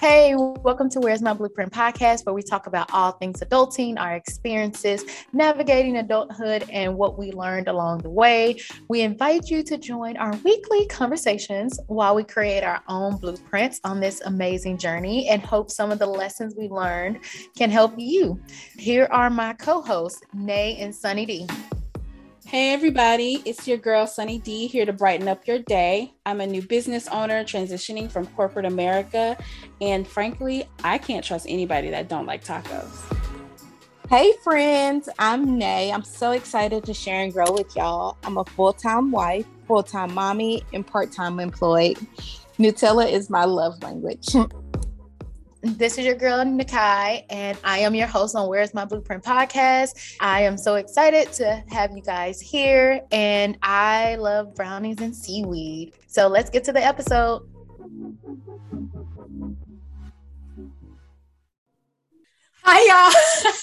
Hey, welcome to Where's My Blueprint podcast, where we talk about all things adulting, our experiences, navigating adulthood, and what we learned along the way. We invite you to join our weekly conversations while we create our own blueprints on this amazing journey and hope some of the lessons we learned can help you. Here are my co hosts, Nay and Sunny D. Hey, everybody, it's your girl Sunny D here to brighten up your day. I'm a new business owner transitioning from corporate America, and frankly, I can't trust anybody that don't like tacos. Hey, friends, I'm Nay. I'm so excited to share and grow with y'all. I'm a full time wife, full time mommy, and part time employed. Nutella is my love language. This is your girl, Nakai, and I am your host on Where's My Blueprint podcast. I am so excited to have you guys here, and I love brownies and seaweed. So let's get to the episode. Hi,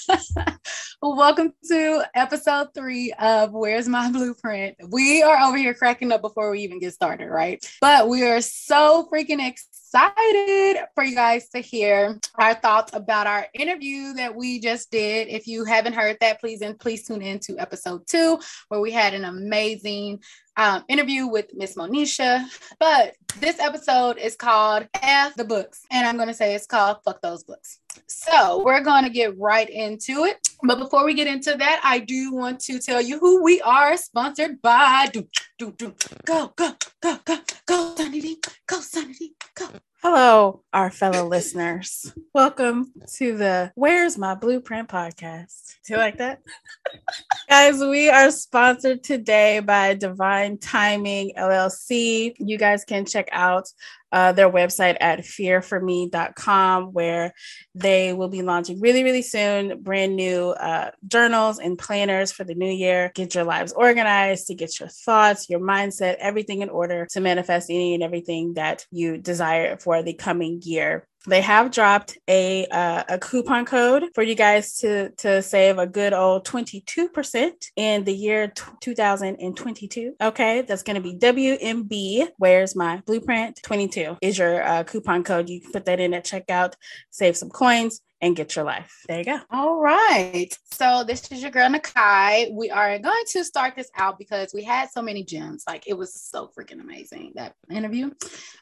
y'all. Welcome to episode three of Where's My Blueprint. We are over here cracking up before we even get started, right? But we are so freaking excited excited for you guys to hear our thoughts about our interview that we just did. If you haven't heard that, please and please tune in to episode two, where we had an amazing um, interview with Miss Monisha. But this episode is called F the Books, and I'm going to say it's called Fuck Those Books. So we're going to get right into it. But before we get into that, I do want to tell you who we are sponsored by. Do, do, do. Go, go, go, go, go, Sunny Go, Sunny Go. Hello, our fellow listeners. Welcome to the Where's My Blueprint podcast. Do you like that? guys, we are sponsored today by Divine Timing LLC. You guys can check out uh, their website at fearforme.com, where they will be launching really, really soon brand new uh, journals and planners for the new year. Get your lives organized to get your thoughts, your mindset, everything in order to manifest any and everything that you desire for the coming year they have dropped a uh, a coupon code for you guys to to save a good old 22% in the year t- 2022 okay that's going to be wmb where's my blueprint? 22 is your uh, coupon code. You can put that in at checkout save some coins and get your life. There you go. All right. So this is your girl Nakai. We are going to start this out because we had so many gems. Like it was so freaking amazing that interview.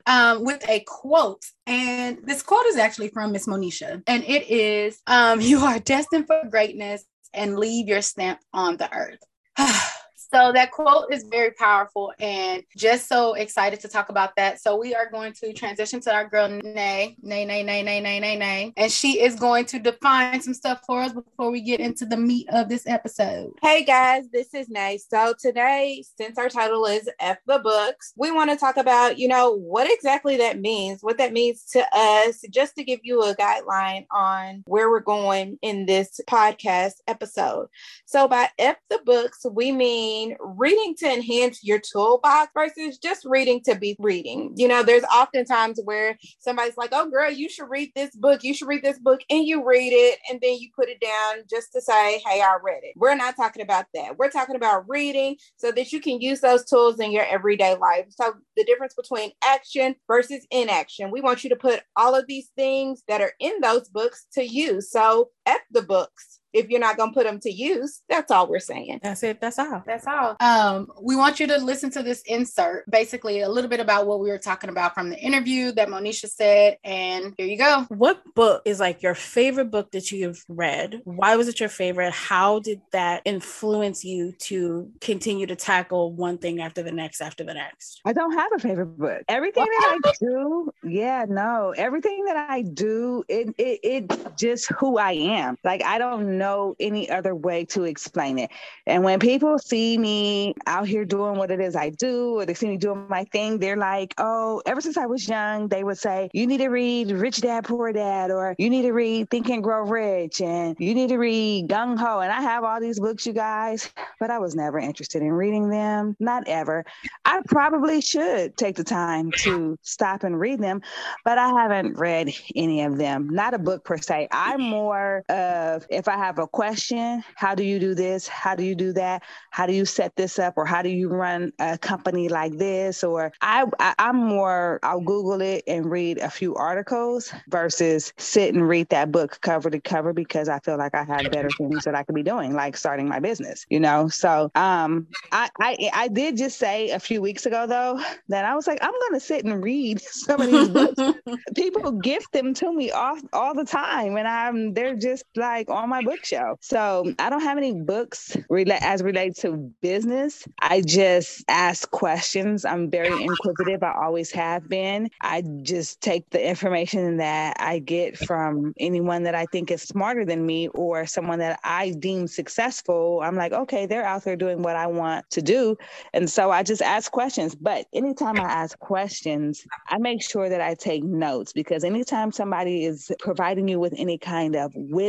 Um, with a quote. And this quote is actually from Miss Monisha. And it is um, you are destined for greatness and leave your stamp on the earth. So that quote is very powerful and just so excited to talk about that. So we are going to transition to our girl Nay, Nay, Nay, Nay, Nay, Nay, Nay, Nay. And she is going to define some stuff for us before we get into the meat of this episode. Hey guys, this is Nay. So today, since our title is F the Books, we want to talk about, you know, what exactly that means, what that means to us, just to give you a guideline on where we're going in this podcast episode. So by F the Books, we mean reading to enhance your toolbox versus just reading to be reading. You know, there's often times where somebody's like, oh, girl, you should read this book. You should read this book. And you read it and then you put it down just to say, hey, I read it. We're not talking about that. We're talking about reading so that you can use those tools in your everyday life. So the difference between action versus inaction. We want you to put all of these things that are in those books to use. So F the books if you're not going to put them to use. That's all we're saying. That's it. That's all. That's all. Um, we want you to listen to this insert, basically a little bit about what we were talking about from the interview that Monisha said. And here you go. What book is like your favorite book that you've read? Why was it your favorite? How did that influence you to continue to tackle one thing after the next after the next? I don't have a favorite book. Everything that I do, yeah, no, everything that I do, it, it, it just who I am. Like I don't know know any other way to explain it. And when people see me out here doing what it is I do, or they see me doing my thing, they're like, oh, ever since I was young, they would say, you need to read Rich Dad, Poor Dad, or you need to read Think and Grow Rich, and you need to read Gung Ho. And I have all these books, you guys, but I was never interested in reading them, not ever. I probably should take the time to stop and read them, but I haven't read any of them, not a book per se. I'm more of if I have a question, how do you do this? How do you do that? How do you set this up? Or how do you run a company like this? Or I, I I'm more I'll Google it and read a few articles versus sit and read that book cover to cover because I feel like I have better things that I could be doing, like starting my business, you know? So um I I, I did just say a few weeks ago though that I was like, I'm gonna sit and read some of these books. People gift them to me all, all the time and I'm they're just like on my bookshelf. So I don't have any books rela- as related to business. I just ask questions. I'm very inquisitive. I always have been. I just take the information that I get from anyone that I think is smarter than me or someone that I deem successful. I'm like, okay, they're out there doing what I want to do. And so I just ask questions. But anytime I ask questions, I make sure that I take notes because anytime somebody is providing you with any kind of wisdom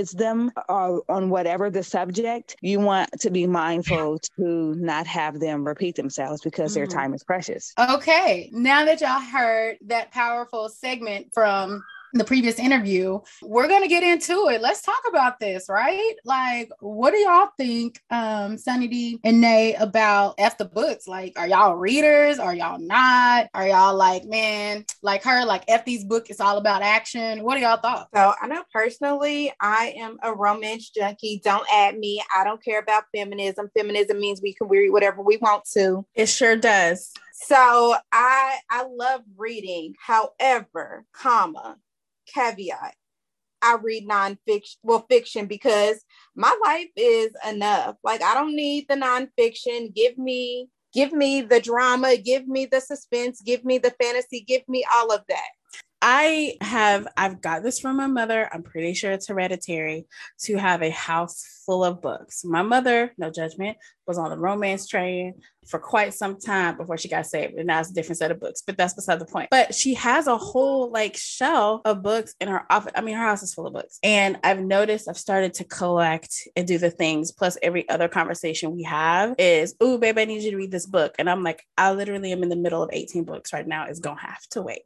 or on whatever the subject, you want to be mindful to not have them repeat themselves because their Mm-hmm. time is precious. Okay, now that y'all heard that powerful segment from the previous interview, we're gonna get into it. Let's talk about this, right? Like, what do y'all think, um, Sunny D and Nay, about F the books? Like, are y'all readers? Are y'all not? Are y'all like, man, like her, like F these book, it's all about action. What do y'all thought? So I know personally, I am a romance junkie. Don't add me. I don't care about feminism. Feminism means we can read whatever we want to. It sure does. So I I love reading. However, comma, caveat, I read nonfiction, well, fiction because my life is enough. Like I don't need the nonfiction. Give me, give me the drama, give me the suspense, give me the fantasy, give me all of that. I have I've got this from my mother. I'm pretty sure it's hereditary to have a house full of books. My mother, no judgment, was on the romance train for quite some time before she got saved. And it's a different set of books, but that's beside the point. But she has a whole like shelf of books in her office. I mean, her house is full of books. And I've noticed I've started to collect and do the things. Plus, every other conversation we have is, oh, babe, I need you to read this book. And I'm like, I literally am in the middle of 18 books right now. It's gonna have to wait.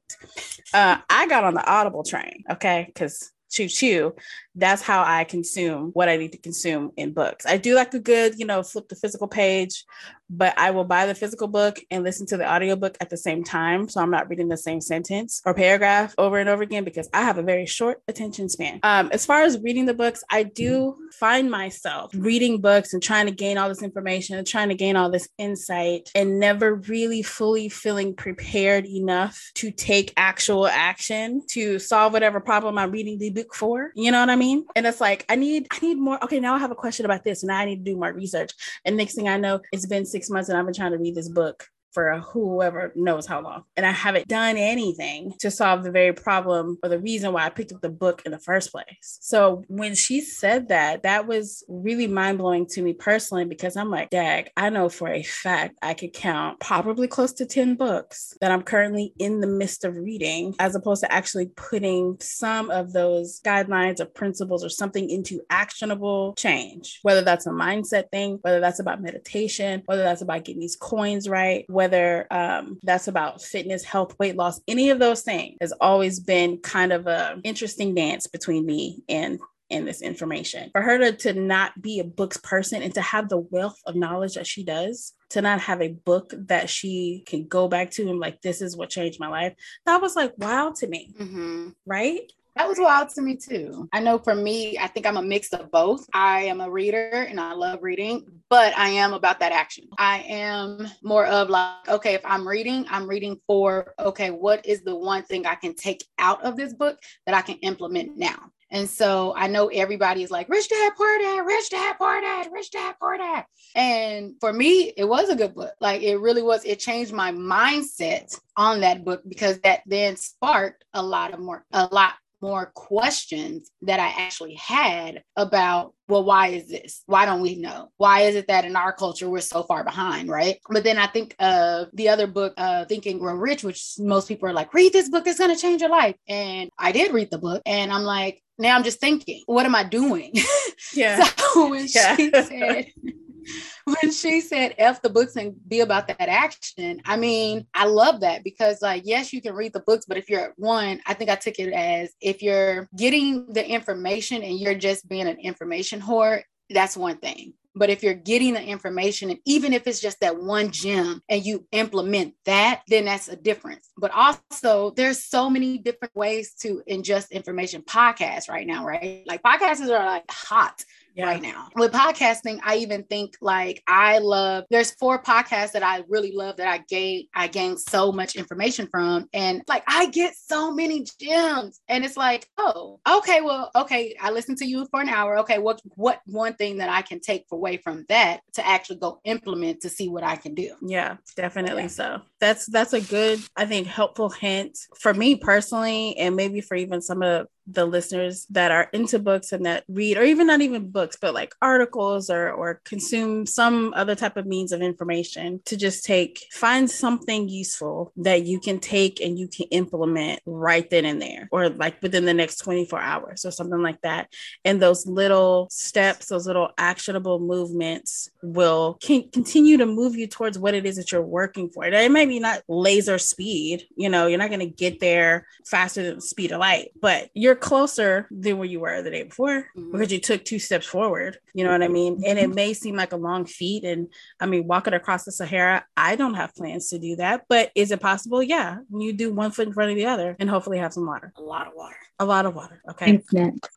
Uh, I got on the Audible train, okay? Because choo choo, that's how I consume what I need to consume in books. I do like a good, you know, flip the physical page, but I will buy the physical book and listen to the audiobook at the same time. So I'm not reading the same sentence or paragraph over and over again because I have a very short attention span. Um, as far as reading the books, I do find myself reading books and trying to gain all this information and trying to gain all this insight and never really fully feeling prepared enough to take actual action to solve whatever problem I'm reading the book for. You know what I mean? And it's like I need I need more. Okay, now I have a question about this, and now I need to do more research. And next thing I know, it's been six months, and I've been trying to read this book for whoever knows how long. And I haven't done anything to solve the very problem or the reason why I picked up the book in the first place. So when she said that, that was really mind blowing to me personally because I'm like, dag, I know for a fact I could count probably close to 10 books that I'm currently in the midst of reading, as opposed to actually putting some of those guidelines or principles or something into actionable change, whether that's a mindset thing, whether that's about meditation, whether that's about getting these coins right, whether um, that's about fitness, health, weight loss, any of those things has always been kind of a interesting dance between me and and this information. For her to, to not be a books person and to have the wealth of knowledge that she does, to not have a book that she can go back to and like, this is what changed my life, that was like wow to me, Mm-hmm. right? That was wild to me too. I know for me, I think I'm a mix of both. I am a reader and I love reading, but I am about that action. I am more of like, okay, if I'm reading, I'm reading for, okay, what is the one thing I can take out of this book that I can implement now? And so I know everybody is like, Rich Dad, Poor Dad, Rich Dad, Poor Dad, Rich Dad, Poor Dad. And for me, it was a good book. Like it really was. It changed my mindset on that book because that then sparked a lot of more, a lot more questions that I actually had about, well, why is this? Why don't we know? Why is it that in our culture we're so far behind, right? But then I think of the other book, uh, Think and Grow Rich, which most people are like, read this book, it's going to change your life. And I did read the book, and I'm like, now I'm just thinking, what am I doing? Yeah. so when Yeah. she said, when she said F the books and be about that action, I mean, I love that because, like, yes, you can read the books, but if you're one, I think I took it as if you're getting the information and you're just being an information whore, that's one thing. But if you're getting the information, and even if it's just that one gem and you implement that, then that's a difference. But also, there's so many different ways to ingest information. Podcasts right now, right? Like podcasts are like hot yeah. right now. With podcasting, I even think like I love there's four podcasts that I really love that I gain I gain so much information from. And like I get so many gems. And it's like, oh, okay, well, okay, I listened to you for an hour. Okay, what what one thing that I can take away from that to actually go implement to see what I can do? Yeah, definitely yeah. so. That's that's a good, I think, helpful hint for me personally, and maybe for even some of the listeners that are into books and that read or even not even books but like articles or or consume some other type of means of information to just take find something useful that you can take and you can implement right then and there or like within the next 24 hours or something like that. And those little steps those little actionable movements will can continue to move you towards what it is that you're working for. It may be not laser speed you know you're not going to get there faster than the speed of light but you're closer than where you were the day before mm-hmm. because you took two steps forward. You know what I mean? And it may seem like a long feat. And I mean, walking across the Sahara, I don't have plans to do that. But is it possible? Yeah. You do one foot in front of the other and hopefully have some water. A lot of water. A lot of water. Okay.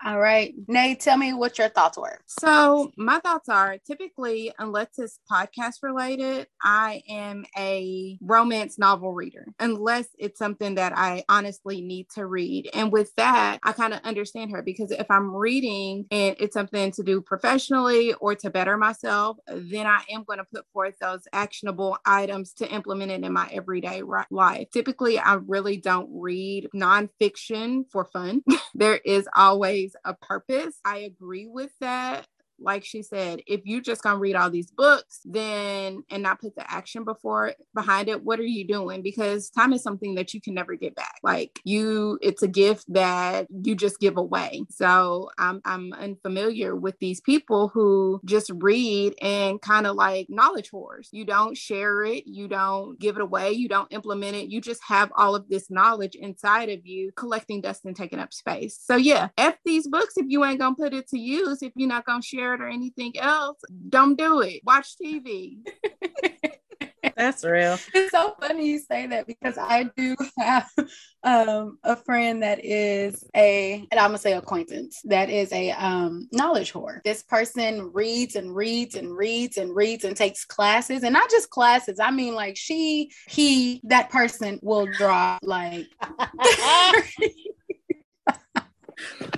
All right. Nay, tell me what your thoughts were. So, my thoughts are typically, unless it's podcast related, I am a romance novel reader, unless it's something that I honestly need to read. And with that, I kind of understand her because if I'm reading and it's something to do professionally or to better myself, then I am going to put forth those actionable items to implement it in my everyday life. Typically, I really don't read nonfiction for fun. there is always a purpose. I agree with that like she said, if you just gonna read all these books, then and not put the action before behind it, what are you doing? Because time is something that you can never get back. Like you, it's a gift that you just give away. So I'm I'm unfamiliar with these people who just read and kind of like knowledge whores. You don't share it, you don't give it away, you don't implement it. You just have all of this knowledge inside of you, collecting dust and taking up space. So yeah, F these books if you ain't gonna put it to use, if you're not gonna share or anything else, don't do it. Watch TV. That's real. It's so funny you say that because I do have um, a friend that is a, and I'm gonna say acquaintance, that is a um, knowledge whore. This person reads and reads and reads and reads and takes classes, and not just classes. I mean, like she, he, that person will draw like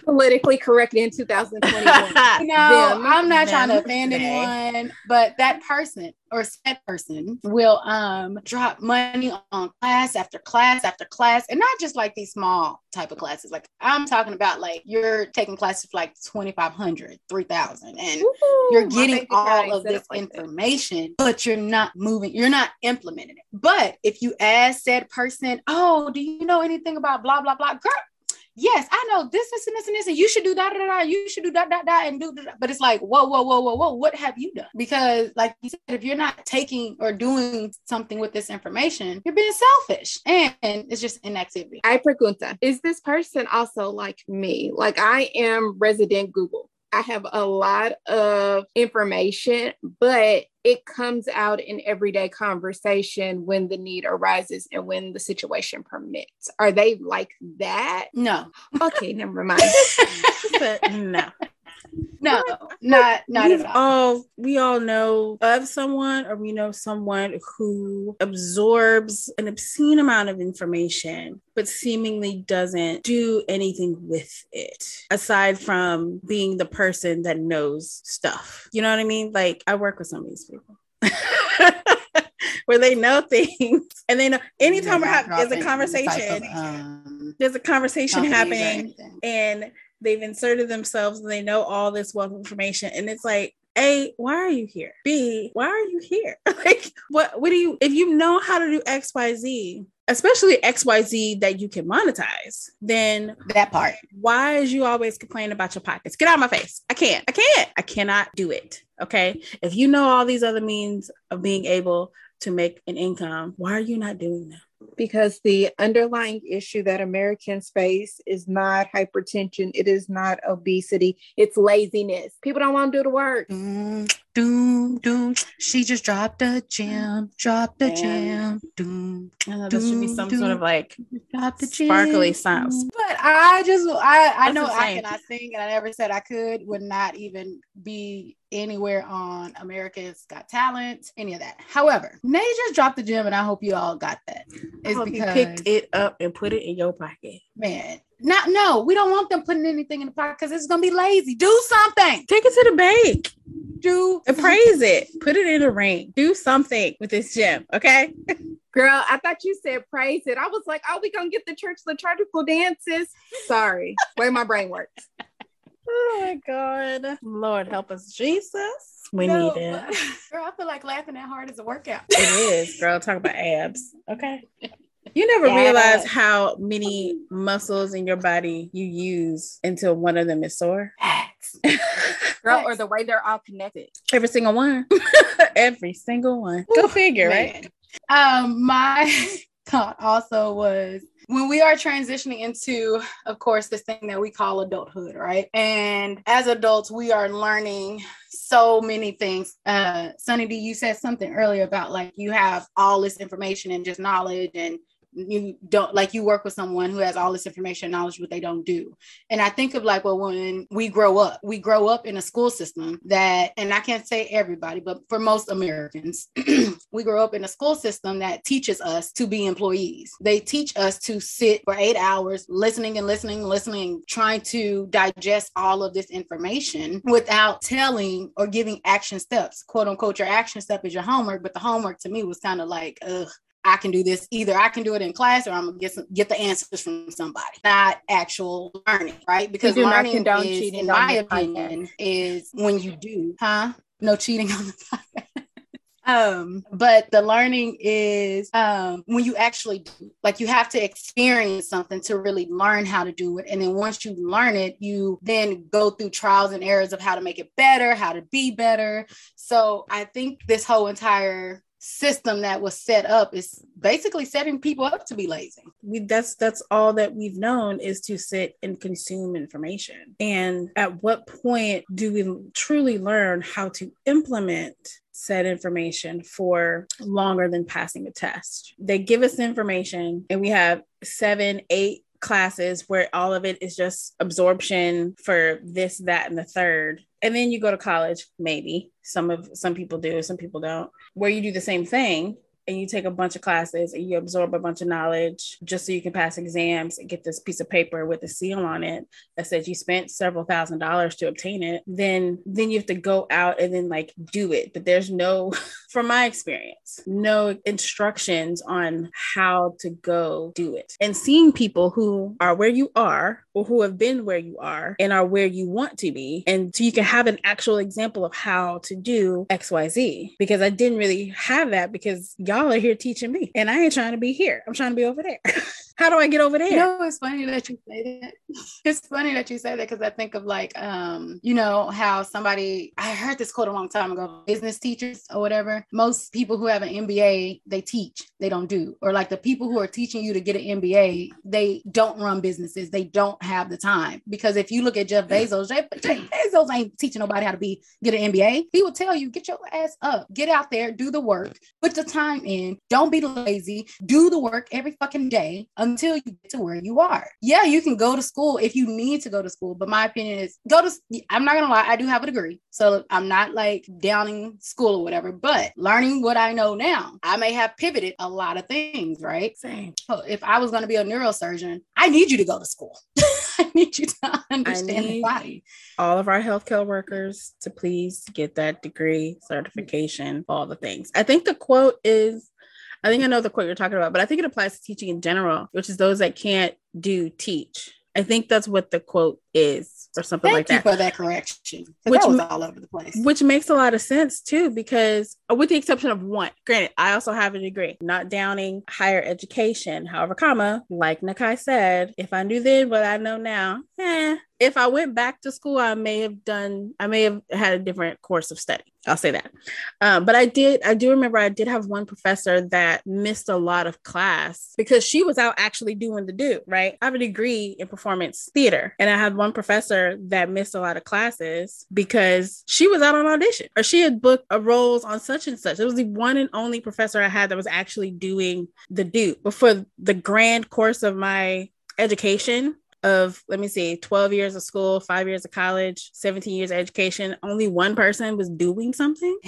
politically correct in 2021. no, I'm not them, trying to offend they. anyone, but that person or said person will um drop money on class after class after class and not just like these small type of classes like i'm talking about like you're taking classes for like 2500 3000 and Woo-hoo, you're getting all of this like information that. but you're not moving you're not implementing it but if you ask said person oh do you know anything about blah blah blah girl yes, I know this, this, and this, and this, and you should do that, da, da, you should do that, that, that, and do that. But it's like, whoa, whoa, whoa, whoa, whoa, what have you done? Because, like you said, if you're not taking or doing something with this information, you're being selfish and it's just inactivity. I pregunta, is this person also like me? Like I am resident Google. I have a lot of information, but it comes out in everyday conversation when the need arises and when the situation permits. Are they like that? No. Okay, never mind. no no, not not at all. all. We all know of someone, or we know someone who absorbs an obscene amount of information, but seemingly doesn't do anything with it aside from being the person that knows stuff. You know what I mean? Like I work with some of these people. where they know things and they know anytime we're having there's a conversation of, um, there's a conversation happening and they've inserted themselves and they know all this wealth of information and it's like A, why are you here? B, why are you here? like, what, what do you, if you know how to do XYZ, especially XYZ that you can monetize, then that part. Why is you always complaining about your pockets? Get out of my face. I can't. I can't. I cannot do it. Okay. If you know all these other means of being able to make an income, why are you not doing that? Because the underlying issue that Americans face is not hypertension, it is not obesity, it's laziness. People don't want to do the work. Doom, doom, doom. She just dropped a gem, dropped a gem. Doom. I know this should be some doom, sort of like drop the sparkly sounds. But I just, I, I know I cannot sing, and I never said I could. Would not even be anywhere on America's Got Talent, any of that. However, Nay just dropped the gem, and I hope you all got that. It's because you picked it up and put it in your pocket. Man, not no, we don't want them putting anything in the pocket because it's gonna be lazy. Do something. Take it to the bank. Do appraise it. Put it in a ring. Do something with this gem. Okay. Girl, I thought you said praise it. I was like, oh, we gonna get the church liturgical dances. Sorry, way my brain works. Oh my God. Lord help us, Jesus. We no, need it. Girl, I feel like laughing that hard is a workout. It is, girl. Talk about abs. Okay. You never yeah. realize how many muscles in your body you use until one of them is sore. Girl, or the way they're all connected. Every single one. Every single one. Go figure, man. right? Um, my thought also was when we are transitioning into, of course, this thing that we call adulthood, right? And as adults, we are learning so many things. Uh, Sunny D, you said something earlier about like you have all this information and just knowledge and you don't like you work with someone who has all this information and knowledge but they don't do. And i think of like well when we grow up we grow up in a school system that and i can't say everybody but for most americans we grow up in a school system that teaches us to be employees. They teach us to sit for eight hours listening and listening listening trying to digest all of this information without telling or giving action steps. Quote unquote your action step is your homework but the homework to me was kind of like ugh I can do this. Either I can do it in class or I'm gonna get some, get the answers from somebody, not actual learning, right? Because learning is, in my opinion, is when you do, huh? No cheating on the podcast. um, but the learning is um when you actually do, like you have to experience something to really learn how to do it. And then once you learn it, you then go through trials and errors of how to make it better, how to be better. So I think this whole entire system that was set up is basically setting people up to be lazy. We, that's that's all that we've known is to sit and consume information. And at what point do we truly learn how to implement said information for longer than passing a test? They give us information and we have seven, eight classes where all of it is just absorption for this, that, and the third. And then you go to college, maybe. Some of some people do, some people don't, where you do the same thing and you take a bunch of classes and you absorb a bunch of knowledge just so you can pass exams and get this piece of paper with a seal on it that says you spent several thousand dollars to obtain it then then you have to go out and then like do it. But there's no from my experience no instructions on how to go do it. And seeing people who are where you are or who have been where you are and are where you want to be and so you can have an actual example of how to do xyz because i didn't really have that because y'all y'all are here teaching me, and I ain't trying to be here. I'm trying to be over there. How do I get over there? You know, it's funny that you say that. It's funny that you say that because I think of like, um, you know, how somebody I heard this quote a long time ago, business teachers or whatever. Most people who have an MBA, they teach, they don't do. Or like the people who are teaching you to get an MBA, they don't run businesses. They don't have the time. Because if you look at Jeff Bezos, Jeff, Jeff Bezos ain't teaching nobody how to be get an MBA. He will tell you, get your ass up, get out there, do the work, put the time in, don't be lazy, do the work every fucking day until you get to where you are. Yeah, you can go to school if you need to go to school, but my opinion is go to I'm not going to lie, I do have a degree. So I'm not like downing school or whatever, but learning what I know now, I may have pivoted a lot of things, right? Same. So if I was going to be a neurosurgeon, I need you to go to school. I need you to understand the body. All of our healthcare workers to please get that degree, certification, all the things. I think the quote is I think I know the quote you're talking about, but I think it applies to teaching in general, which is those that can't do teach. I think that's what the quote is. or something Thank like you that. for that correction, Which that was all over the place. Which makes a lot of sense too, because uh, with the exception of one, granted, I also have a degree, not downing higher education. However, comma, like Nakai said, if I knew then what I know now, eh, if I went back to school, I may have done, I may have had a different course of study. I'll say that. Um, but I did, I do remember I did have one professor that missed a lot of class because she was out actually doing the do, right? I have a degree in performance theater. And I had one professor that missed a lot of classes because she was out on audition or she had booked a roles on such and such. It was the one and only professor I had that was actually doing the do. But for the grand course of my education, of let me see 12 years of school 5 years of college 17 years of education only one person was doing something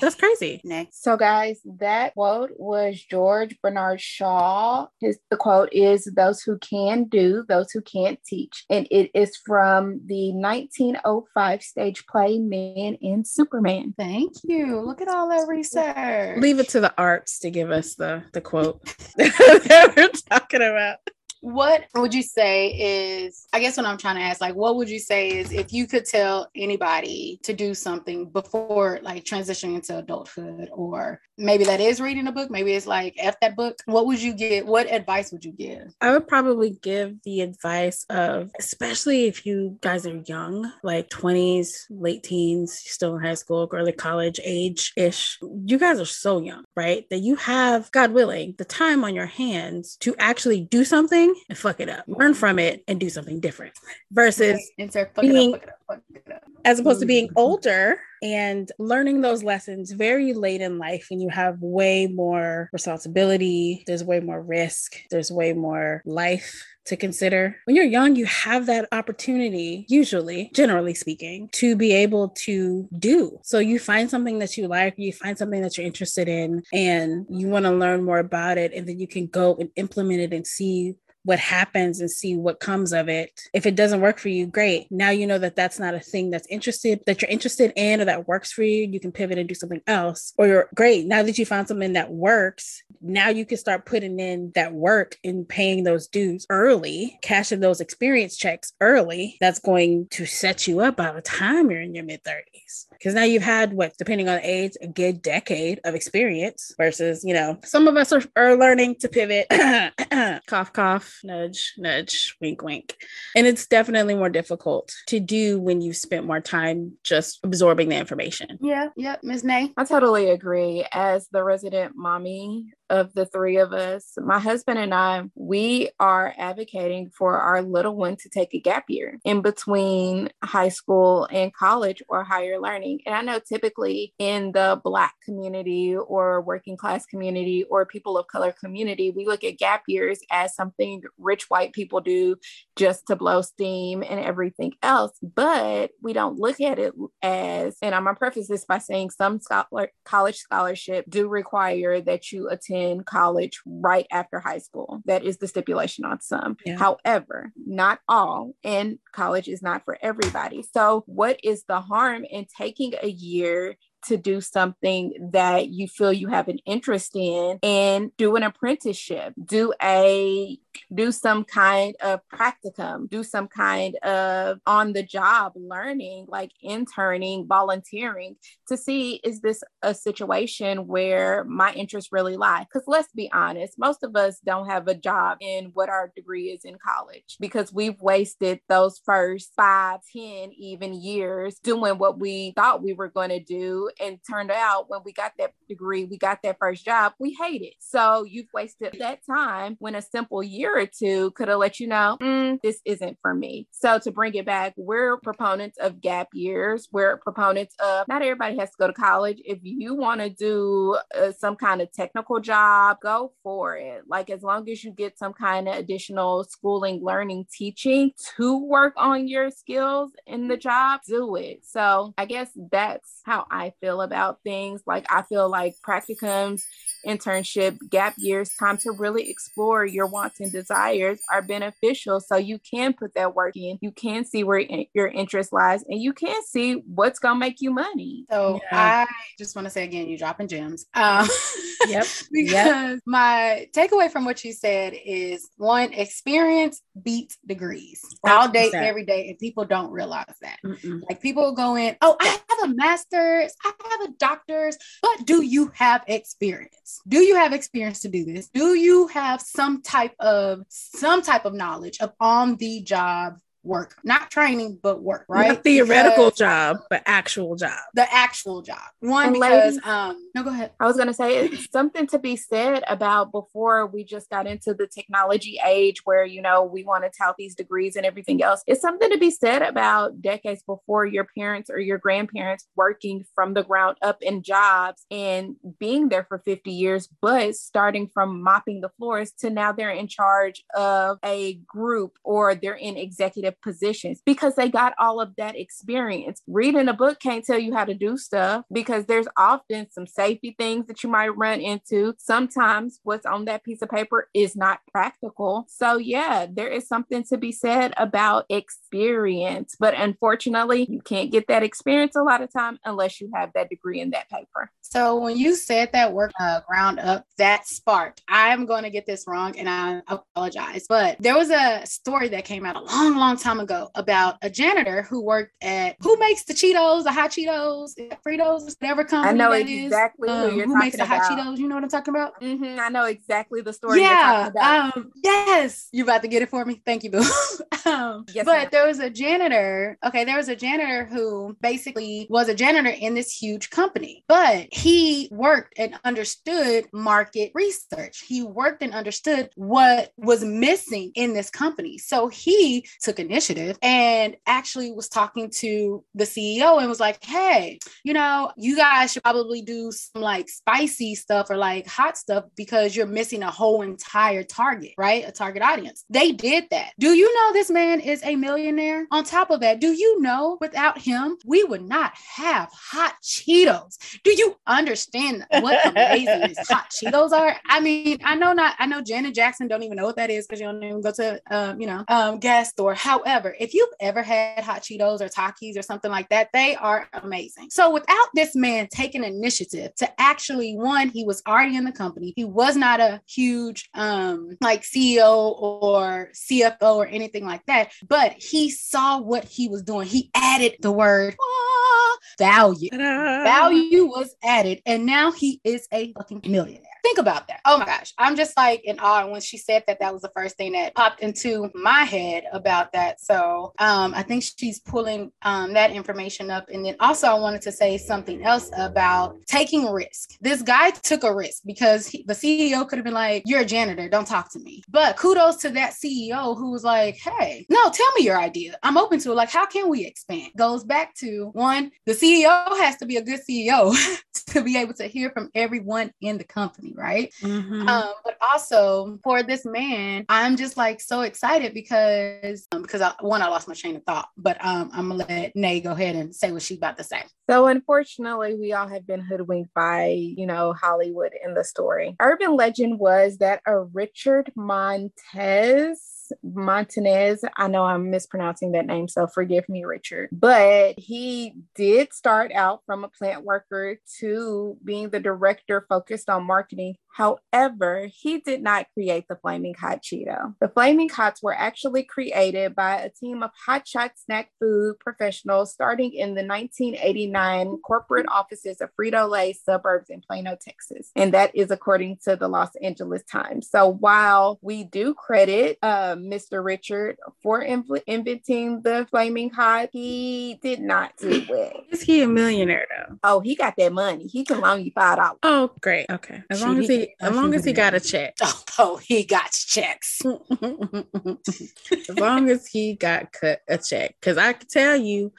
that's crazy Next. So, guys, that quote was George Bernard Shaw. His the quote is "Those who can do, those who can't teach," and it is from the 1905 stage play "Man and Superman." Thank you. Look at all that research. leave it to the arts to give us the the quote that we're talking about What would you say is, I guess what I'm trying to ask, like, what would you say is if you could tell anybody to do something before like transitioning into adulthood, or maybe that is reading a book, maybe it's like F that book, what would you give? What advice would you give? I would probably give the advice of, especially if you guys are young, like 20s, late teens, still in high school, early college age ish. You guys are so young, right? That you have, God willing, the time on your hands to actually do something and fuck it up, learn from it and do something different versus Insert being- up, up, up. as opposed to being Mhm. older and learning those lessons very late in life and you have way more responsibility, there's way more risk, there's way more life to consider. When you're young, you have that opportunity, usually, generally speaking, to be able to do. So you find something that you like, you find something that you're interested in, and you want to learn more about it, and then you can go and implement it and see what happens and see what comes of it. If it doesn't work for you, great. Now you know that that's not a thing that's interested that you're interested in or that works for you. You can pivot and do something else. Or you're great. Now that you found something that works, now you can start putting in that work and paying those dues early, cashing those experience checks early. That's going to set you up by the time you're in your mid 30s. Because now you've had what, depending on age, a good decade of experience versus, you know, some of us are, are learning to pivot. cough, cough, nudge, nudge, wink, wink. And it's definitely more difficult to do when you've spent more time just absorbing the information. Yeah, yep, Miss Nay. I totally agree. As the resident mommy of the three of us, my husband and I, we are advocating for our little one to take a gap year in between high school and college or higher learning. And I know typically in the Black community or working class community or people of color community, we look at gap years as something rich white people do just to blow steam and everything else. But we don't look at it as, and I'm gonna preface this by saying some scholar, college scholarship do require that you attend college right after high school. That is the stipulation on some. Yeah. However, not all, and college is not for everybody. So, what is the harm in taking a year? To do something that you feel you have an interest in and do an apprenticeship, do a do some kind of practicum, do some kind of on the job learning, like interning, volunteering to see is this a situation where my interests really lie? Because let's be honest, most of us don't have a job in what our degree is in college because we've wasted those first five, ten, even years doing what we thought we were going to do. And turned out when we got that degree, we got that first job, we hate it. So you've wasted that time when a simple year or two could have let you know, "Mm, this isn't for me. So to bring it back, we're proponents of gap years. We're proponents of not everybody has to go to college. If you want to do uh, some kind of technical job, go for it. Like as long as you get some kind of additional schooling, learning, teaching to work on your skills in the job, do it. So I guess that's how I feel about things. Like I feel like practicums internship, gap years, time to really explore your wants and desires are beneficial. So you can put that work in, you can see where your interest lies, and you can see what's going to make you money. So yeah. I just want to say again, you dropping gems. Um, yep. because yep. my takeaway from what you said is one, experience beats degrees 100%. all day, every day. And people don't realize that. Mm-mm. Like people go in, oh, I have a master's, I have a doctor's, but do you have experience? do you have experience to do this do you have some type of some type of knowledge of on the job work, not training, but work, right? Not theoretical because job, but actual job. The actual job. One and because ladies, um no go ahead. I was gonna say it's something to be said about before we just got into the technology age where you know we want to tout these degrees and everything else. It's something to be said about decades before your parents or your grandparents working from the ground up in jobs and being there for 50 years, but starting from mopping the floors to now they're in charge of a group or they're in executive positions because they got all of that experience. Reading a book can't tell you how to do stuff because there's often some safety things that you might run into. Sometimes what's on that piece of paper is not practical. So, yeah, there is something to be said about experience, but unfortunately, you can't get that experience a lot of time unless you have that degree in that paper. So, when you said that work uh, ground up, that sparked. I'm going to get this wrong and I apologize, but there was a story that came out a long, long time ago about a janitor who worked at who makes the Cheetos, the hot Cheetos, Fritos, whatever company. I know exactly is. who um, you're who makes the about. hot Cheetos. You know what I'm talking about? Mm-hmm, I know exactly the story. Yeah. Um, yes. you're about to get it for me? Thank you, Boo. um, yes, but ma'am. there was a janitor. Okay, there was a janitor who basically was a janitor in this huge company, but he worked and understood market research. He worked and understood what was missing in this company. So he took an initiative and actually was talking to the CEO and was like, hey, you know, you guys should probably do some like spicy stuff or like hot stuff because you're missing a whole entire target, right? A target audience. They did that. Do you know this man is a millionaire? On top of that, do you know without him, we would not have hot Cheetos? Do you understand what amazing hot Cheetos are? I mean, I know not, I know Janet Jackson don't even know what that is because you don't even go to, um, you know, um, gas store. How However, if you've ever had hot Cheetos or Takis or something like that, they are amazing. So without this man taking initiative to actually one, he was already in the company. He was not a huge um like CEO or CFO or anything like that, but he saw what he was doing. He added the word ah, value. Ta-da. Value was added, and now he is a fucking millionaire. Think about that. Oh my gosh. I'm just like in awe. when she said that, that was the first thing that popped into my head about that. So um, I think she's pulling um, that information up. And then also, I wanted to say something else about taking risk. This guy took a risk because he, the CEO could have been like, You're a janitor, don't talk to me. But kudos to that CEO who was like, Hey, no, tell me your idea. I'm open to it. Like, how can we expand? Goes back to one, the CEO has to be a good CEO to be able to hear from everyone in the company right? Mm-hmm. Um, but also for this man, I'm just like so excited because um, because I, one, I lost my train of thought, but um, I'm gonna let Nay go ahead and say what she's about to say. So unfortunately, we all have been hoodwinked by you know Hollywood in the story. Urban legend was that a Richard Montez Montanez. I know I'm mispronouncing that name, so forgive me, Richard. But he did start out from a plant worker to being the director focused on marketing However, he did not create the Flaming Hot Cheeto. The Flaming Hots were actually created by a team of hotshot snack food professionals starting in the 1989 corporate offices of Frito Lay suburbs in Plano, Texas. And that is according to the Los Angeles Times. So while we do credit uh, Mr. Richard for inv- inventing the Flaming Hot, he did not do it. Is he a millionaire though? Oh, he got that money. He can loan you $5. Oh, great. Okay. As long as he he, as long as he got a check. Oh, oh he got checks. as long as he got cut a check, because I can tell you,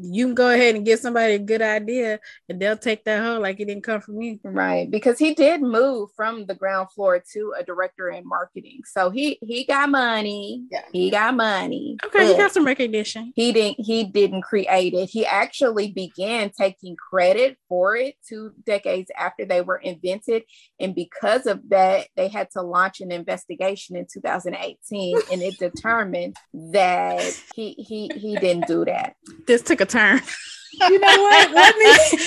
you can go ahead and give somebody a good idea, and they'll take that hoe like it didn't come from you. Right, because he did move from the ground floor to a director in marketing, so he he got money. Yeah, he got money. Okay, he got some recognition. He didn't. He didn't create it. He actually began taking credit for it two decades after they were invented, and because of that, they had to launch an investigation in 2018, and it determined that he he he didn't do that. This took a turn. You know what? Let me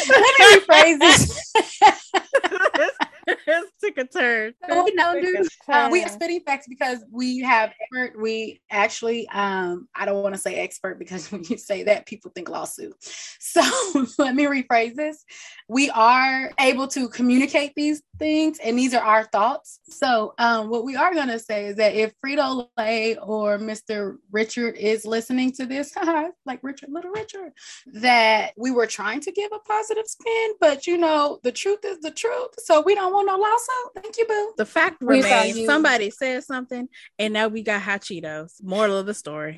let me rephrase this. took a turn. we don't do uh, we spitting facts because we have expert. we actually um I don't want to say expert because when you say that people think lawsuit. So let me rephrase this. We are able to communicate these things and these are our thoughts. So um what we are gonna say is that if Frito Lay or Mr. Richard is listening to this, like Richard, little Richard, that we were trying to give a positive spin, but you know the truth is the truth. So we don't want no lawsuit. Thank you, boo. The fact we remains somebody said something and now we got hot Cheetos. Moral of the story.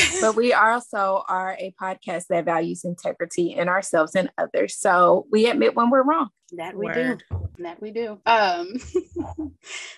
but we also are a podcast that values integrity in ourselves and others. So we admit when we're wrong. That we Word. do. That we do. Um,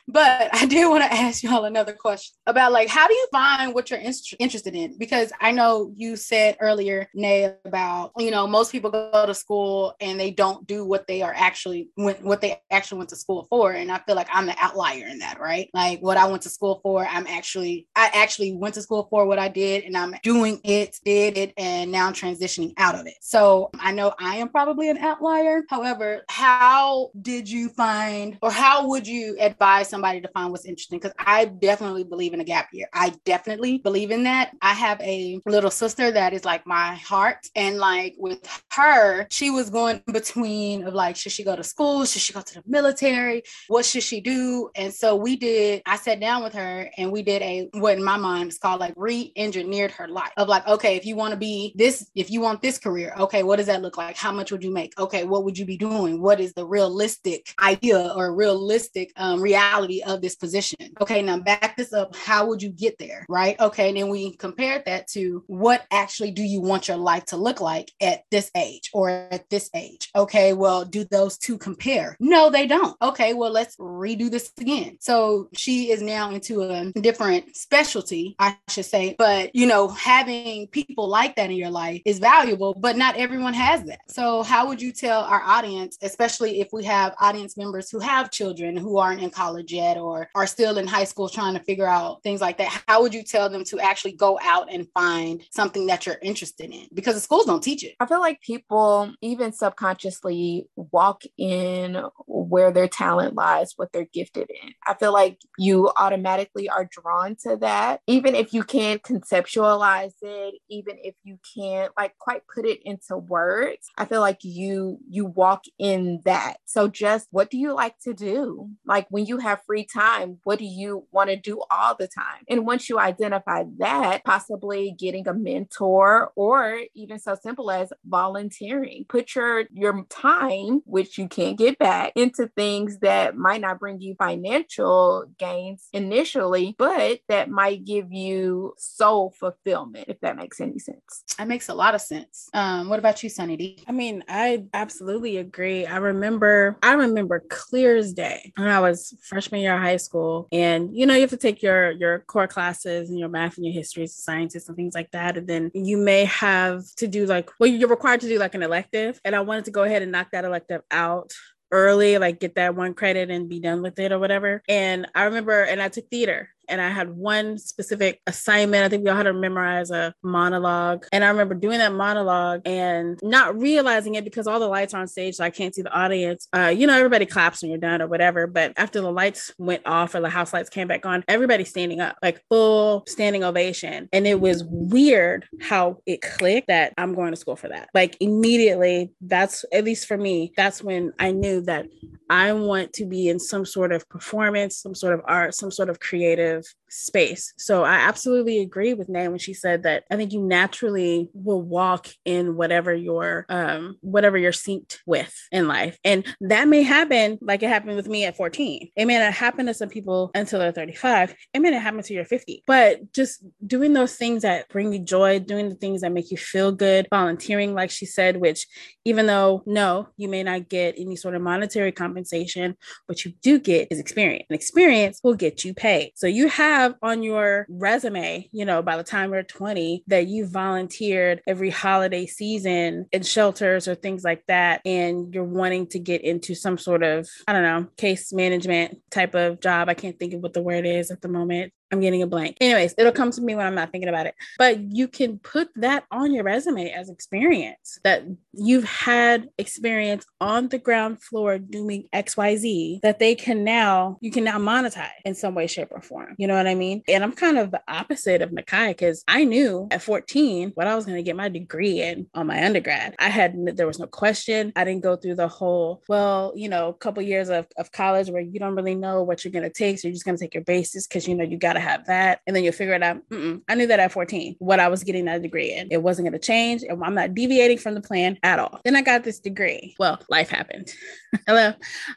but I did want to ask y'all another question about like how do you find what you're in- interested in? Because I know you said earlier, Nay, about you know most people go to school and they don't do what they are actually went what they actually went to school for, and I feel like I'm the outlier in that, right? Like what I went to school for, I'm actually I actually went to school for what I did, and I'm doing it, did it, and now I'm transitioning out of it. So I know I am probably an outlier. However, how did you find or how would you advise somebody to find what's interesting? Because I definitely believe in a gap year. I definitely believe in that. I have a little sister that is like my heart. And like with her, she was going between of like, should she go to school? Should she go to the military? What should she do? And so we did, I sat down with her and we did a what in my mind is called like re-engineered her life of like, okay, if you want to be this, if you want this career, okay, what does that look like? How much would you make? Okay, what would you be doing? What is the realistic idea or realistic um, reality of this position? Okay, now back this up. How would you get there? Right. Okay. And then we compared that to what actually do you want your life to look like at this age or at this age? Okay. Well, do those two compare? No, they don't. Okay. Well, let's redo this again. So she is now into a different specialty, I should say. But, you know, having people like that in your life is valuable, but not everyone has that. So, how would you tell our audience, especially if we have audience members who have children who aren't in college yet or are still in high school trying to figure out things like that, how would you tell them to actually go out and find something that you're interested in? Because the schools don't teach it. I feel like people, even subconsciously, walk in where their talent lies, what they're gifted in. I feel like you automatically are drawn to that, even if you can't conceptualize it, even if you can't like quite put it into words. I feel like you you walk in that. So just what do you like to do? Like when you have free time, what do you want to do all the time? And once you identify that, possibly getting a mentor or even so simple as volunteering. Put your your time, which you can't get back, into things that might not bring you financial gains initially, but that might give you soul fulfillment, if that makes any sense. That makes a lot of sense. Um, what about you, Sunny D? I mean, I absolutely agree. I remember, I remember clear as day when I was freshman year of high school, and you know, you have to take your your core classes and your math and your history, and sciences, and things like that, and then you may have to do like, well, you're required to do like an elective, and I wanted to go ahead and knock that elective out early, like get that one credit and be done with it or whatever. And I remember, and I took theater and I had one specific assignment. I think we all had to memorize a monologue. And I remember doing that monologue and not realizing it because all the lights are on stage, so I can't see the audience. Uh, you know, everybody claps when you're done or whatever. But after the lights went off or the house lights came back on, everybody's standing up, like full standing ovation. And it was weird how it clicked that I'm going to school for that. Like immediately, that's at least for me, that's when I knew that I want to be in some sort of performance, some sort of art, some sort of creative of space. So I absolutely agree with Nay when she said that I think you naturally will walk in whatever your um whatever you're synced with in life. And that may happen like it happened with me at 14. It may not happen to some people until they're 35. It may not happen to your 50. But just doing those things that bring you joy, doing the things that make you feel good, volunteering, like she said, which even though no, you may not get any sort of monetary compensation, what you do get is experience. And experience will get you paid. So you have on your resume, you know, by the time you're 20, that you volunteered every holiday season in shelters or things like that. And you're wanting to get into some sort of, I don't know, case management type of job. I can't think of what the word is at the moment. I'm getting a blank. Anyways, it'll come to me when I'm not thinking about it. But you can put that on your resume as experience that you've had experience on the ground floor doing XYZ that they can now, you can now monetize in some way, shape, or form. You know what I mean? And I'm kind of the opposite of Nakai because I knew at 14 what I was going to get my degree in on my undergrad. I had, there was no question. I didn't go through the whole, well, you know, couple years of, of college where you don't really know what you're going to take. So you're just going to take your basis because you know you got to have that. And then you'll figure it out. Mm-mm. I knew that at 14, what I was getting that degree in. It wasn't going to change. And I'm not deviating from the plan at all. Then I got this degree. Well, life happened. Hello.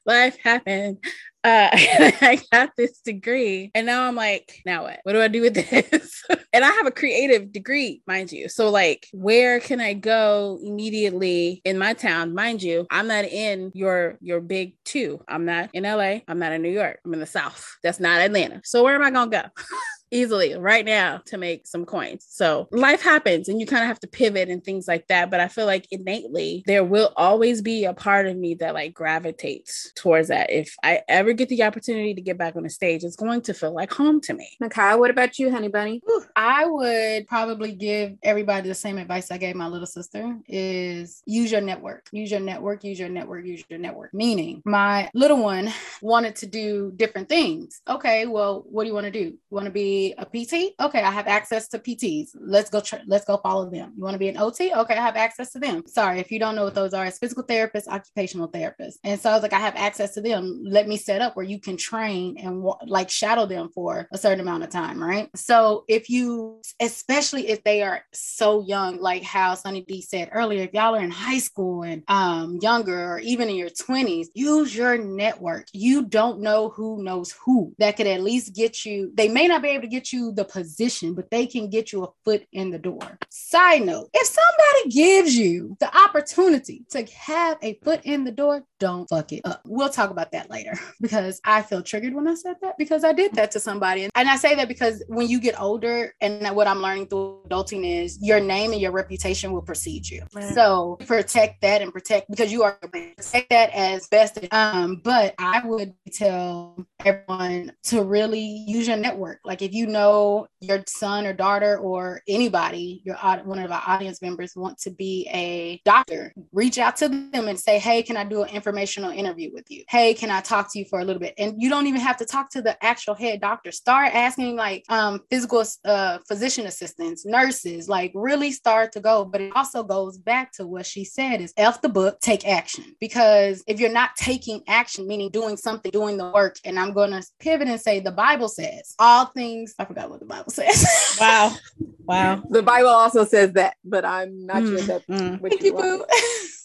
Life happened uh, I got this degree, and now I'm like, now what? What do I do with this? and I have a creative degree, mind you. So, like, where can I go immediately in my town? Mind you, I'm not in your your big two. I'm not in LA. I'm not in New York. I'm in the South. That's not Atlanta. So where am I gonna go? easily right now to make some coins. So life happens and you kind of have to pivot and things like that. But I feel like innately there will always be a part of me that like gravitates towards that. If I ever get the opportunity to get back on the stage, it's going to feel like home to me. Nakai, what about you, honey bunny? I would probably give everybody the same advice I gave my little sister is use your network. Use your network, use your network, use your network. Meaning my little one wanted to do different things. Okay, well, what do you want to do? You want to be a PT? Okay, I have access to PTs. Let's go. Tr- let's go follow them. You want to be an OT? Okay, I have access to them. Sorry, if you don't know what those are, it's physical therapists, occupational therapists. And so I was like, I have access to them. Let me set up where you can train and like shadow them for a certain amount of time, right? So if you, especially if they are so young, like how Sunny D said earlier, if y'all are in high school and um, younger or even in your 20s, use your network. You don't know who knows who that could at least get you. They may not be able to get you the position, but they can get you a foot in the door. Side note if somebody gives you the opportunity to have a foot in the door, don't fuck it up. We'll talk about that later because I feel triggered when I said that because I did that to somebody. And I say that because when you get older, and what I'm learning through adulting is your name and your reputation will precede you. Right. So protect that and protect because you are protect that as best. Um, but I would tell everyone to really use your network. Like if you know your son or daughter or anybody, your one of our audience members want to be a doctor, reach out to them and say, "Hey, can I do an informational interview with you? Hey, can I talk to you for a little bit?" And you don't even have to talk to the actual head doctor. Start asking like um, physical uh, physician assistants, nurses. Like really start to go. But it also goes back to what she said: is f the book, take action. Because if you're not taking action, meaning doing something, doing the work, and I'm going to pivot and say the Bible says all things. I forgot what the Bible says. wow. Wow. The Bible also says that, but I'm not mm, sure that mm. Thank you, boo.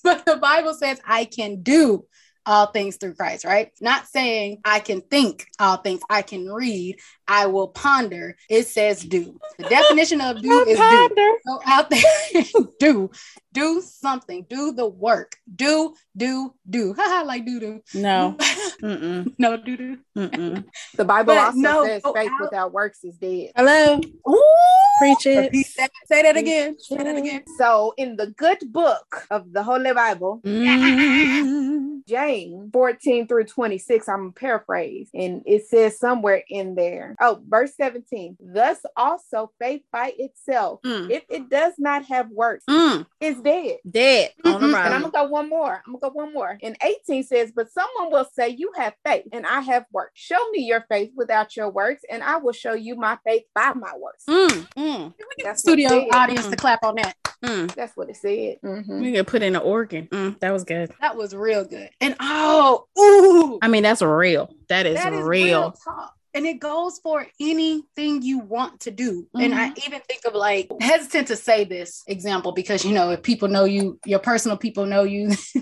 But the Bible says I can do all things through Christ, right? Not saying I can think all things, I can read, I will ponder. It says do. The definition of do is ponder. do. Go out there do. Do something. Do the work. Do, do, do. Haha, like do do. No. no do do. The Bible but also no, says faith out. without works is dead. Hello. Ooh. Preach it. That. Say that again. Say that again. So in the good book of the Holy Bible, mm. James 14 through 26, I'm paraphrase, and it says somewhere in there Oh, verse 17. Thus also faith by itself, mm. if it does not have works, mm. is dead. Dead. Mm-hmm. and I'm gonna go one more. I'm gonna go one more. And 18 says, But someone will say, You have faith, and I have works. Show me your faith without your works, and I will show you my faith by my works. Mm. Mm. That's studio audience to clap on that. Mm. That's what it said. Mm-hmm. We could put in an organ. Mm, that was good. That was real good. And oh, ooh. I mean, that's real. That is, that is real. real and it goes for anything you want to do. Mm-hmm. And I mm-hmm. even think of like hesitant to say this example because you know if people know you, your personal people know you,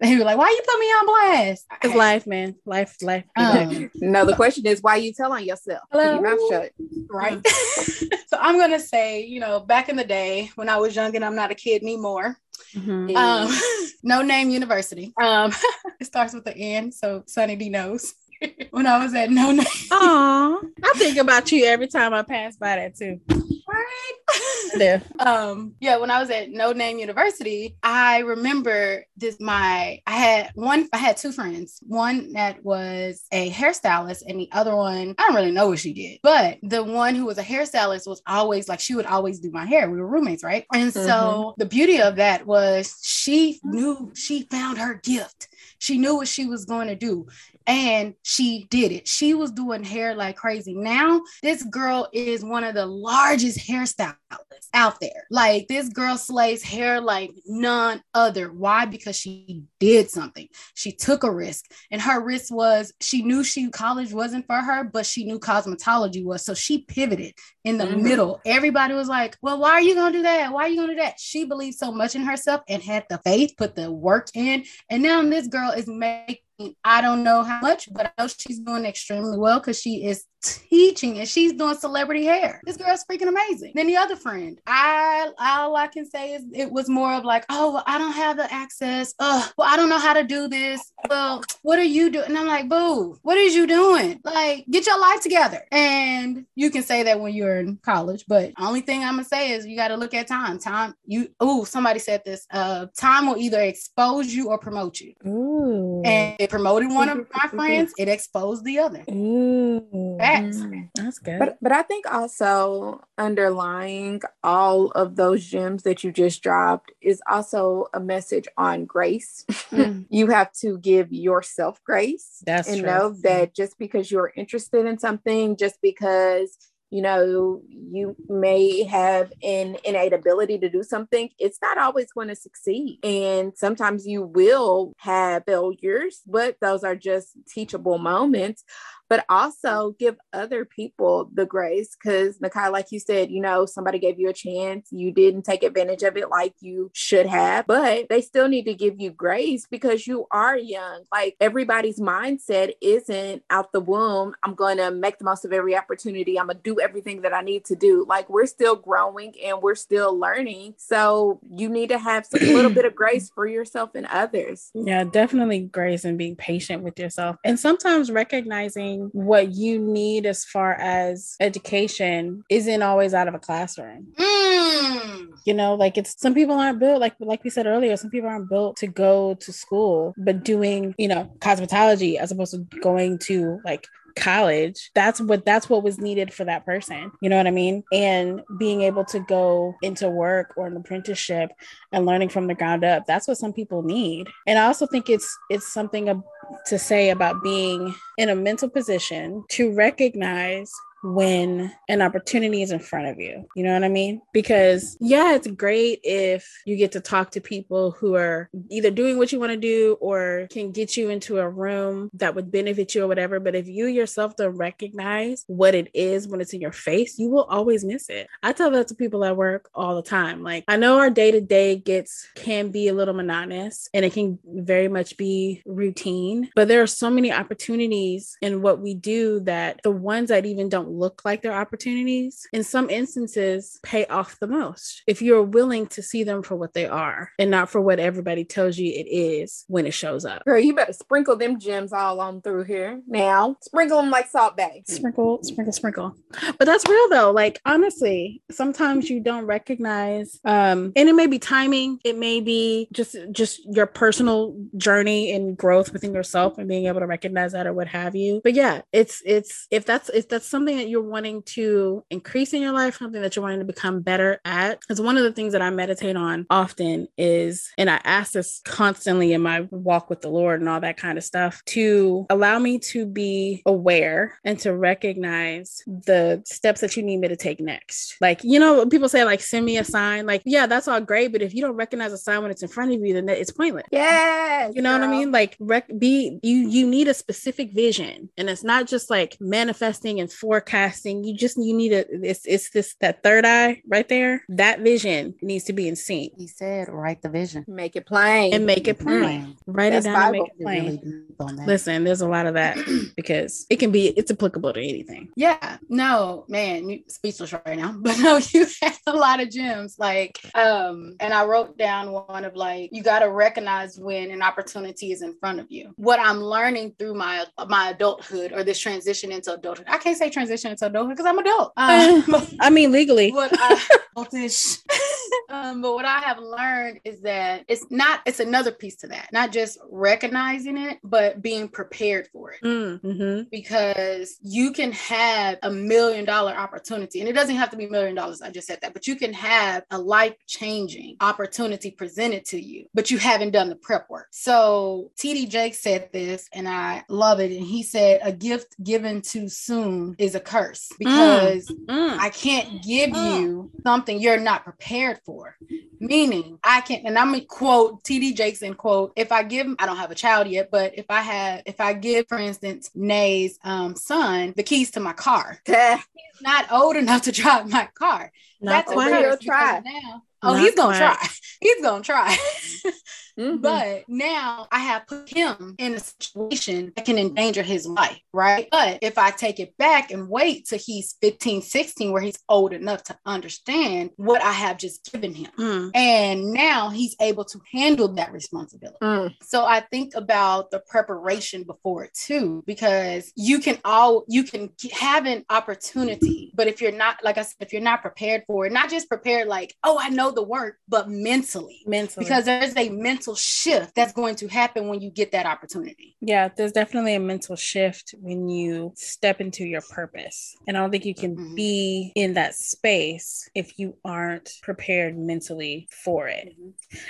they be like, "Why you put me on blast?" It's life, man. Life, life. Um, no, the question is why you telling yourself. Keep your mouth shut. Right. so I'm gonna say, you know, back in the day when I was young and I'm not a kid anymore. Mm-hmm. Um, no name university. Um, it starts with the N, so Sunny D knows. When I was at No Name. Aw, I think about you every time I pass by that too. Right. yeah. Um, yeah, when I was at No Name University, I remember this my I had one I had two friends. One that was a hairstylist and the other one, I don't really know what she did. But the one who was a hairstylist was always like she would always do my hair. We were roommates, right? And so mm-hmm. the beauty of that was she knew she found her gift. She knew what she was going to do and she did it. She was doing hair like crazy. Now, this girl is one of the largest hairstylists out there. Like, this girl slays hair like none other. Why? Because she did something. She took a risk, and her risk was she knew she college wasn't for her, but she knew cosmetology was. So she pivoted in the mm-hmm. middle. Everybody was like, Well, why are you going to do that? Why are you going to do that? She believed so much in herself and had the faith, put the work in. And now this girl is making I don't know how much, but I know she's doing extremely well because she is teaching and she's doing celebrity hair. This girl's freaking amazing. Then the other friend, I all I can say is it was more of like, oh, well, I don't have the access. Oh, well, I don't know how to do this. Well, what are you doing? And I'm like, boo, what is you doing? Like, get your life together. And you can say that when you're in college, but only thing I'm gonna say is you got to look at time. Time, you oh, somebody said this. Uh, time will either expose you or promote you. Ooh. And it promoted one of my friends, it exposed the other. Ooh. Facts. Mm, that's good. But but I think also underlying all of those gems that you just dropped is also a message on grace. Mm. you have to give yourself grace. That's and true. know that just because you're interested in something, just because you know you may have an innate ability to do something it's not always going to succeed and sometimes you will have failures but those are just teachable moments but also give other people the grace. Because, Nakai, like you said, you know, somebody gave you a chance, you didn't take advantage of it like you should have, but they still need to give you grace because you are young. Like everybody's mindset isn't out the womb, I'm going to make the most of every opportunity, I'm going to do everything that I need to do. Like we're still growing and we're still learning. So you need to have a little bit of grace for yourself and others. Yeah, definitely grace and being patient with yourself. And sometimes recognizing what you need as far as education isn't always out of a classroom. Mm. You know, like it's some people aren't built like like we said earlier, some people aren't built to go to school, but doing, you know, cosmetology as opposed to going to like college that's what that's what was needed for that person. You know what i mean? And being able to go into work or an apprenticeship and learning from the ground up that's what some people need. And i also think it's it's something to say about being in a mental position to recognize when an opportunity is in front of you. You know what I mean? Because, yeah, it's great if you get to talk to people who are either doing what you want to do or can get you into a room that would benefit you or whatever. But if you yourself don't recognize what it is when it's in your face, you will always miss it. I tell that to people at work all the time. Like, I know our day to day gets, can be a little monotonous and it can very much be routine, but there are so many opportunities in what we do that the ones that even don't look like their opportunities, in some instances, pay off the most if you're willing to see them for what they are and not for what everybody tells you it is when it shows up. Girl, you better sprinkle them gems all on through here now. Sprinkle them like Salt Bae. Sprinkle, sprinkle, sprinkle. But that's real though. Like honestly, sometimes you don't recognize, um, and it may be timing, it may be just just your personal journey and growth within yourself and being able to recognize that or what have you. But yeah, it's it's if that's if that's something something that you're wanting to increase in your life, something that you're wanting to become better at. Because one of the things that I meditate on often is, and I ask this constantly in my walk with the Lord and all that kind of stuff, to allow me to be aware and to recognize the steps that you need me to take next. Like, you know, people say, like, send me a sign. Like, yeah, that's all great. But if you don't recognize a sign when it's in front of you, then it's pointless. Yeah. You know girl. what I mean? Like, rec- be you you need a specific vision, and it's not just like manifesting and forecasting. Casting you just you need a it's it's this that third eye right there. That vision needs to be in sync He said, write the vision. Make it plain. and make it plain. Plain. Write That's it down and make it plain. Really deep on that. Listen, there's a lot of that because it can be it's applicable to anything. Yeah, no, man, speechless right now. But no, you had a lot of gems. Like, um, and I wrote down one of like, you gotta recognize when an opportunity is in front of you. What I'm learning through my my adulthood or this transition into adulthood. I can't say transition into adulthood because I'm adult. Um, I mean, legally. what I adultish. um, but what I have learned is that it's not, it's another piece to that, not just recognizing it, but being prepared for it Mm, mhm. because you can have a million dollar opportunity and it doesn't have to be million dollars i just said that but you can have a life changing opportunity presented to you but you haven't done the prep work so td jakes said this and i love it and he said a gift given too soon is a curse because Mm. I can't give you something you're not prepared for. Meaning, I can't, and I'm gonna quote TD Jakes's quote. If I give, I don't have a child yet, but if I have, if I give, for instance, Nay's um, son the keys to my car, he's not old enough to drive my car. Not That's a real curse try. now. Oh, Not he's gonna quite. try. He's gonna try. Mhm. But now I have put him in a situation that can endanger his life, right? But if I take it back and wait till he's 15, 16, where he's old enough to understand what I have just given him. Mm. And now he's able to handle that responsibility. Mm. So I think about the preparation before it too, because you can all you can have an opportunity, but if you're not, like I said, if you're not prepared for it, not just prepared like, oh, I know the work, but mentally, Mentally. because there's a mental shift that's going to happen when you get that opportunity. Yeah, there's definitely a mental shift when you step into your purpose. And I don't think you can Mhm. be in that space if you aren't prepared mentally for it.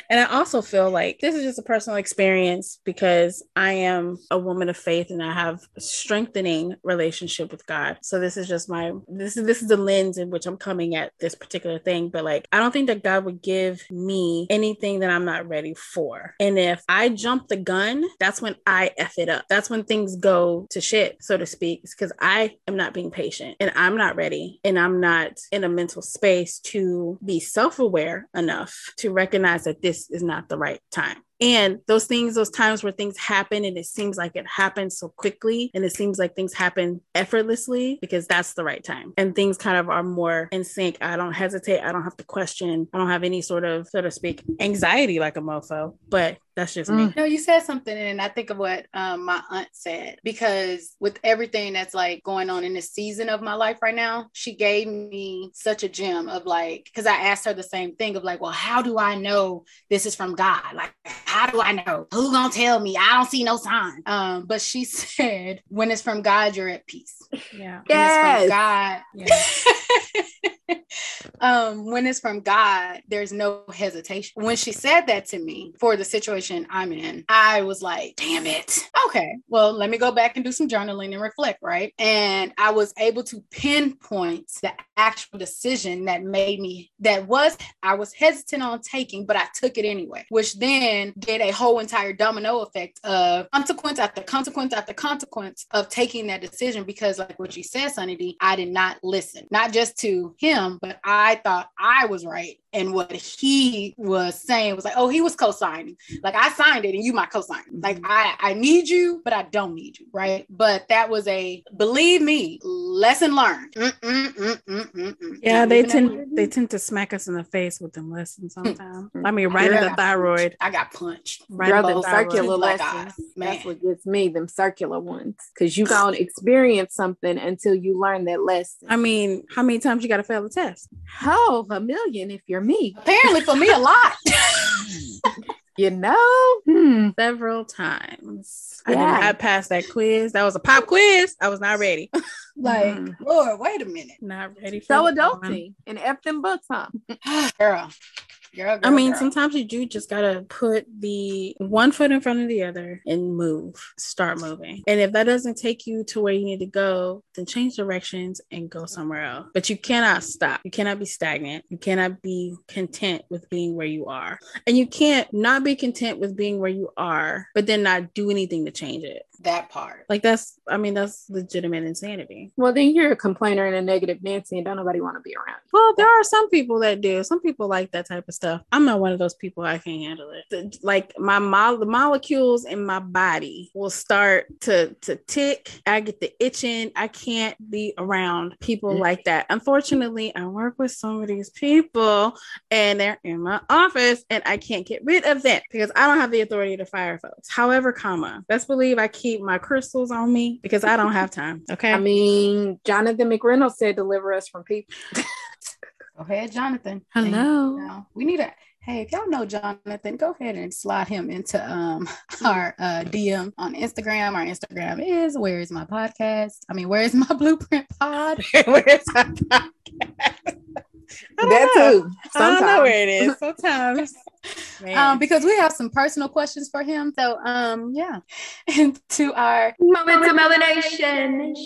And I also feel like this is just a personal experience because I am a woman of faith and I have a strengthening relationship with God. So this is just my this is this is the lens in which I'm coming at this particular thing. But like I don't think that God would give me anything that I'm not ready for. And if I jump the gun, that's when I F it up. That's when things go to shit, so to speak. because I am not being patient and I'm not ready and I'm not in a mental space to be self-aware enough to recognize that this is not the right time. And those things, those times where things happen and it seems like it happens so quickly and it seems like things happen effortlessly because that's the right time. And things kind of are more in sync. I don't hesitate. I don't have to question. I don't have any sort of, so to speak, anxiety like a mofo, but that's just me. No, you said something, and I think of what um, my aunt said because with everything that's like going on in this season of my life right now, she gave me such a gem of like, because I asked her the same thing of like, well, how do I know this is from God? Like, how do I know? Who gonna tell me? I don't see no sign. Um, but she said, when it's from God, you're at peace. Yeah. When it's from Yes. God. Yeah. um, when it's from God, there's no hesitation. When she said that to me for the situation I'm in, I was like, damn it. Okay, well, let me go back and do some journaling and reflect, right? And I was able to pinpoint the actual decision that made me, that was, I was hesitant on taking, but I took it anyway, which then did a whole entire domino effect of consequence after consequence after consequence of taking that decision because, like what you said, Sunny D, I did not listen, not just to him, but I thought I was right. And what he was saying was like, oh, he was co-signing. Like I signed it and you my co-sign. Like I, I need you, but I don't need you. Right. But that was a believe me, lesson learned. Mm, mm, mm. Yeah, they tend that- they tend to smack us in the face with them lessons sometimes. I mean, right in the thyroid. I got punched. Right Girl, in the thyroid. circular Black lessons. eyes. That's what gets me, them circular ones. Because you don't experience something until you learn that lesson. I mean, how many times you got to fail the test? oh, a million if you're me. Apparently for me a lot. You know? Hmm. Several times. I did Yeah. not pass that quiz. That was a pop quiz. I was not ready. Like, Mhm. Lord, wait a minute. Not ready for So adulting one. adulty and F them books, huh? girl. Girl, I mean, girl. sometimes you do just gotta put the one foot in front of the other and move, start moving. And if that doesn't take you to where you need to go, then change directions and go somewhere else. But you cannot stop. You cannot be stagnant. You cannot be content with being where you are. And you can't not be content with being where you are, but then not do anything to change it. That part. Like that's, I mean, that's legitimate insanity. Well, then you're a complainer and a negative Nancy, and don't nobody want to be around. you. Well, there are some people that do. Some people like that type of stuff. I'm not one of those people. I can't handle it. The- Like my mo- the molecules in my body will start to to tick. I get the itching. I can't be around people Mhm. like that. Unfortunately, I work with some of these people, and they're in my office, and I can't get rid of them because I don't have the authority to fire folks. However, comma, best believe I keep my crystals on me because I don't have time. Okay. I mean, Jonathan McReynolds said, "Deliver us from people." Go ahead, Jonathan. Hello. Now, we need a hey, if y'all know Jonathan, go ahead and slide him into um our uh DM on Instagram. Our Instagram is where is my podcast? I mean, where is my blueprint pod? Where's my podcast? I don't That know. too. I don't know where it is. Sometimes. Um, because we have some personal questions for him. So um yeah. And to our Moments of melanation.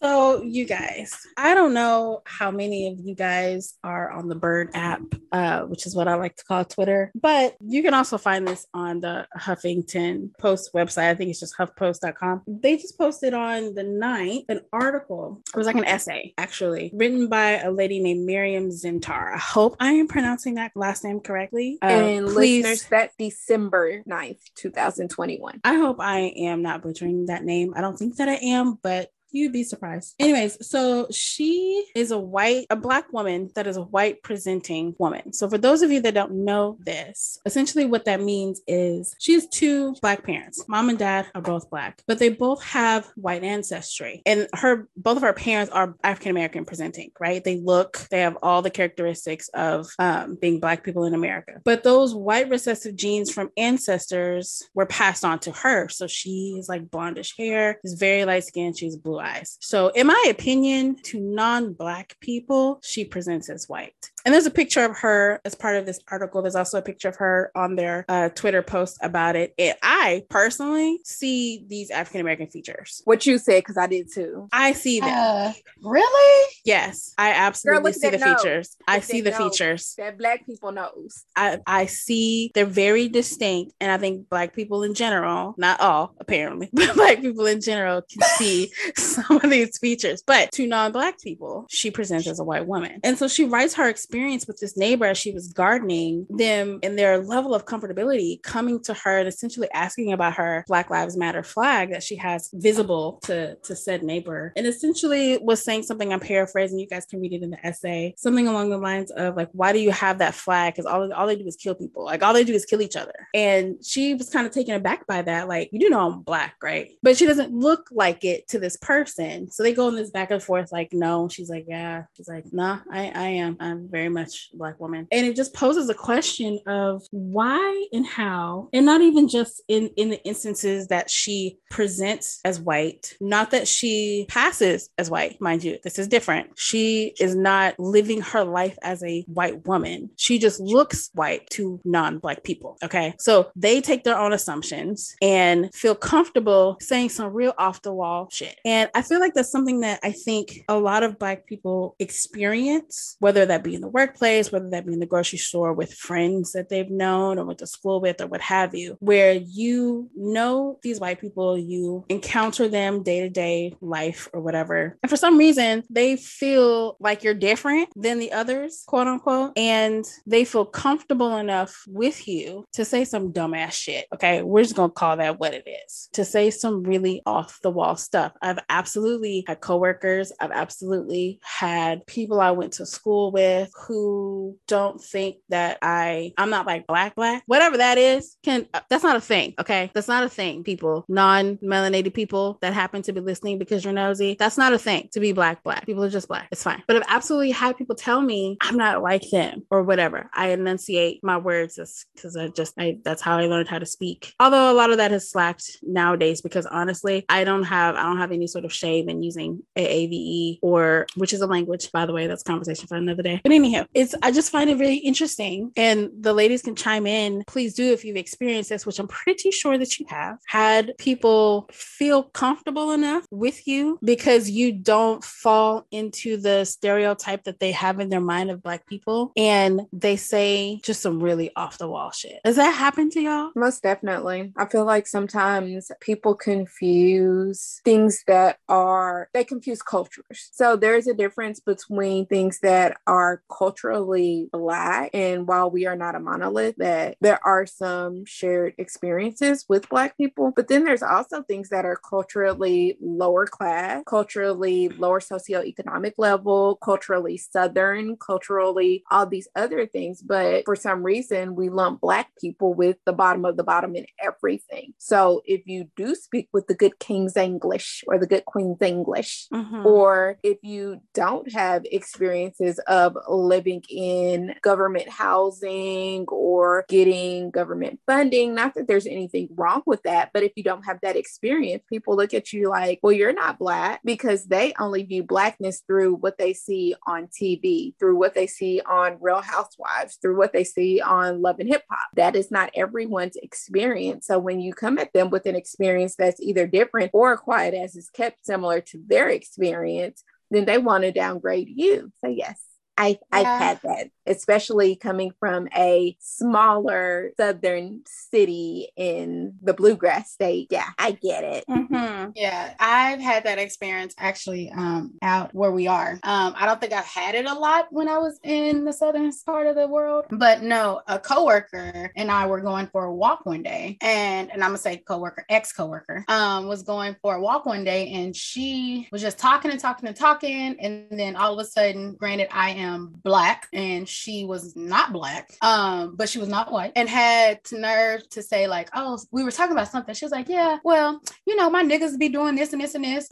So, you guys, I don't know how many of you guys are on the Bird app, uh, which is what I like to call Twitter, but you can also find this on the Huffington Post website. I think it's just huffpost.com. They just posted on the 9th an article. It was like an essay, actually, written by a lady named Miriam Zintar. I hope I am pronouncing that last name correctly. Uh, and please- listeners, that December 9th, 2021. I hope I am not butchering that name. I don't think that I am, but you'd be surprised. Anyways, so she is a white, a black woman that is a white presenting woman. So for those of you that don't know this, essentially what that means is she has two black parents. Mom and dad are both black, but they both have white ancestry. And her both of her parents are African American presenting, right? They look, they have all the characteristics of um, being black people in America. But those white recessive genes from ancestors were passed on to her. So she is like blondish hair, is very light skinned, she's blue eyes. So, in my opinion, to non black people, she presents as white. And there's a picture of her as part of this article. There's also a picture of her on their uh, Twitter post about it. And I personally see these African American features. What you said, because I did too. I see them. uh, really? yes, I absolutely look at see the that nose. features. I Look at see the that nose. features. That black people knows. I, I see they're very distinct. And I think black people in general, not all apparently, but black people in general can see some of these features. But to non-black people, she presents as a white woman. And so she writes her experience with this neighbor as she was gardening, them and their level of comfortability coming to her and essentially asking about her Black Lives Matter flag that she has visible to, to said neighbor. And essentially was saying something I'm paraphrasing, you guys can read it in the essay, something along the lines of like, why do you have that flag? Because all, all they do is kill people. Like all they do is kill each other. And she was kind of taken aback by that. Like, you do know I'm black, right? But she doesn't look like it to this person. So they go in this back and forth, like, no. She's like, yeah. She's like, nah, I, I am. I'm very much black woman. And it just poses a question of why and how, and not even just in, in the instances that she presents as white, not that she passes as white, mind you, this is different. She is not living her life as a white woman. She just looks white to non black people. Okay. So they take their own assumptions and feel comfortable saying some real off the wall shit. And I feel like that's something that I think a lot of black people experience, whether that be in the workplace, whether that be in the grocery store with friends that they've known or went to school with or what have you, where you know these white people, you encounter them day to day life or whatever. And for some reason, they feel like you're different than the others, quote unquote, and they feel comfortable enough with you to say some dumbass shit. Okay. We're just going to call that what it is to say some really off the wall stuff. I've absolutely had coworkers, I've absolutely had people I went to school with who don't think that I, I'm not like black, black, whatever that is. Can uh, that's not a thing. Okay. That's not a thing, people, non melanated people that happen to be listening because you're nosy. That's not a thing to be black, black. People are just black. It's fine. But I've absolutely had people tell me I'm not like them or whatever. I enunciate my words just because I just, I, that's how I learned how to speak. Although a lot of that has slacked nowadays because honestly, I don't have, I don't have any sort of shame in using AAVE or which is a language, by the way, that's conversation for another day. But it's I just find it really interesting. And the ladies can chime in. Please do if you've experienced this, which I'm pretty sure that you have. Had people feel comfortable enough with you because you don't fall into the stereotype that they have in their mind of black people and they say just some really off the wall shit. Does that happen to y'all? Most definitely. I feel like sometimes people confuse things that are, they confuse cultures. So there's a difference between things that are culturally black and while we are not a monolith, that there are some shared experiences with black people. But then there's also things that are culturally lower class, culturally lower socioeconomic level, culturally southern, culturally all these other things. But for some reason, we lump black people with the bottom of the bottom in everything. So if you do speak with the good king's English or the good queen's English, Mhm. or if you don't have experiences of living in government housing or getting government funding, not that there's anything wrong with that, but if you don't have that experience, people look at you like, well, you're not Black because they only view Blackness through what they see on TV, through what they see on Real Housewives, through what they see on Love and Hip Hop. That is not everyone's experience. So when you come at them with an experience that's either different or quiet as is kept similar to their experience, then they want to downgrade you. So yes, I I've had that, especially coming from a smaller southern city in the bluegrass state. Yeah, I get it. Mhm. Yeah, I've had that experience actually um, out where we are. Um, I don't think I've had it a lot when I was in the southern part of the world, but no, a coworker and I were going for a walk one day, and and I'm gonna say coworker, ex coworker, um, was going for a walk one day, and she was just talking and talking and talking, and then all of a sudden, granted, I am black, and she was not black, um, but she was not white, and had to nerve to say like, oh, we were talking about something. She was like, yeah, well, you know, my niggas be doing this and this and this.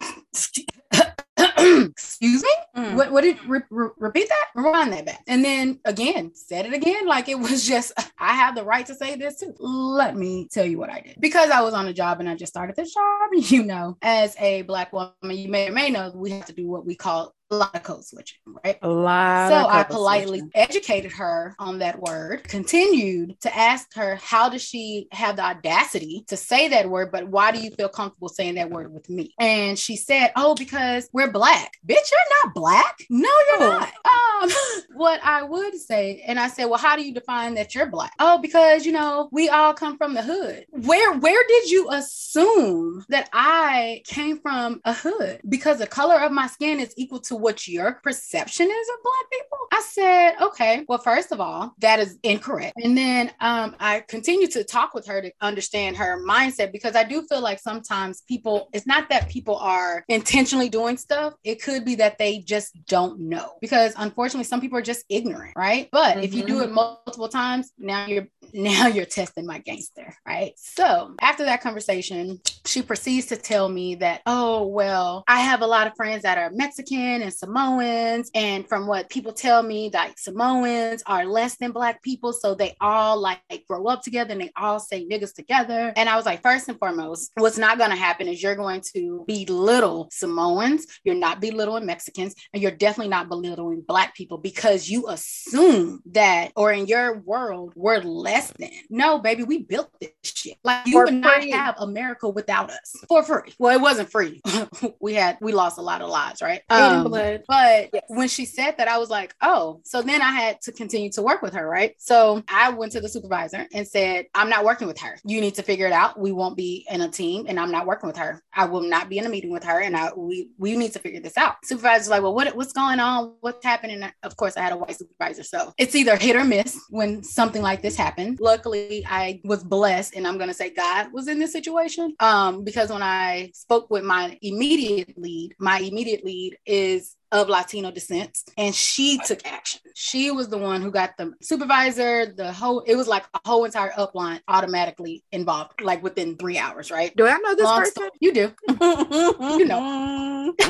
Excuse me? Mm. What, what did re- re- repeat that? Rewind that back. And then again, said it again. Like it was just, I have the right to say this too. Let me tell you what I did. Because I was on a job and I just started this job, you know, as a black woman, you may or may know we have to do what we call a lot of code switching, right? A lot. So I politely switching. educated her on that word, continued to ask her, how does she have the audacity to say that word? But why do you feel comfortable saying that word with me? And she said, oh, because we're black. Bitch, you're not black. No, you're Oh. not. Um, what I would say, and I said, well, how do you define that you're black? Oh, because, you know, we all come from the hood. Where, where did you assume that I came from a hood? Because the color of my skin is equal to what your perception is of black people? I said, okay, well, first of all, that is incorrect. And then um, I continued to talk with her to understand her mindset because I do feel like sometimes people, it's not that people are intentionally doing stuff, it could be that they just don't know. Because unfortunately, some people are just ignorant, right? But if you do it multiple times, now you're now you're testing my gangster, right? So after that conversation, she proceeds to tell me that, oh, well, I have a lot of friends that are Mexican and Samoans. And from what people tell me, like Samoans are less than black people. So they all like grow up together and they all say niggas together. And I was like, first and foremost, what's not going to happen is you're going to belittle Samoans, you're not belittling Mexicans, and you're definitely not belittling black people because you assume that, or in your world, we're less than. No, baby, we built this shit. Like you For would not have America without us for free. Well, it wasn't free. we had we lost a lot of lives, right? Um, blood. but Yes. when she said that, I was like, oh, so then I had to continue to work with her, right? So I went to the supervisor and said, I'm not working with her. You need to figure it out. We won't be in a team and I'm not working with her. I will not be in a meeting with her and I we we need to figure this out. Supervisor's like, well, what, what's going on? What's happening? Of course, I had a white supervisor. So it's either hit or miss when something like this happened. Luckily, I was blessed and I'm gonna say God was in this situation. Um, because when I spoke with my immediate lead, my immediate lead is is of Latino descent, and she took action. She was the one who got the supervisor, the whole, it was like a whole entire upline automatically involved, like within three hours, right? Do I know this Long person? story- you do. you know.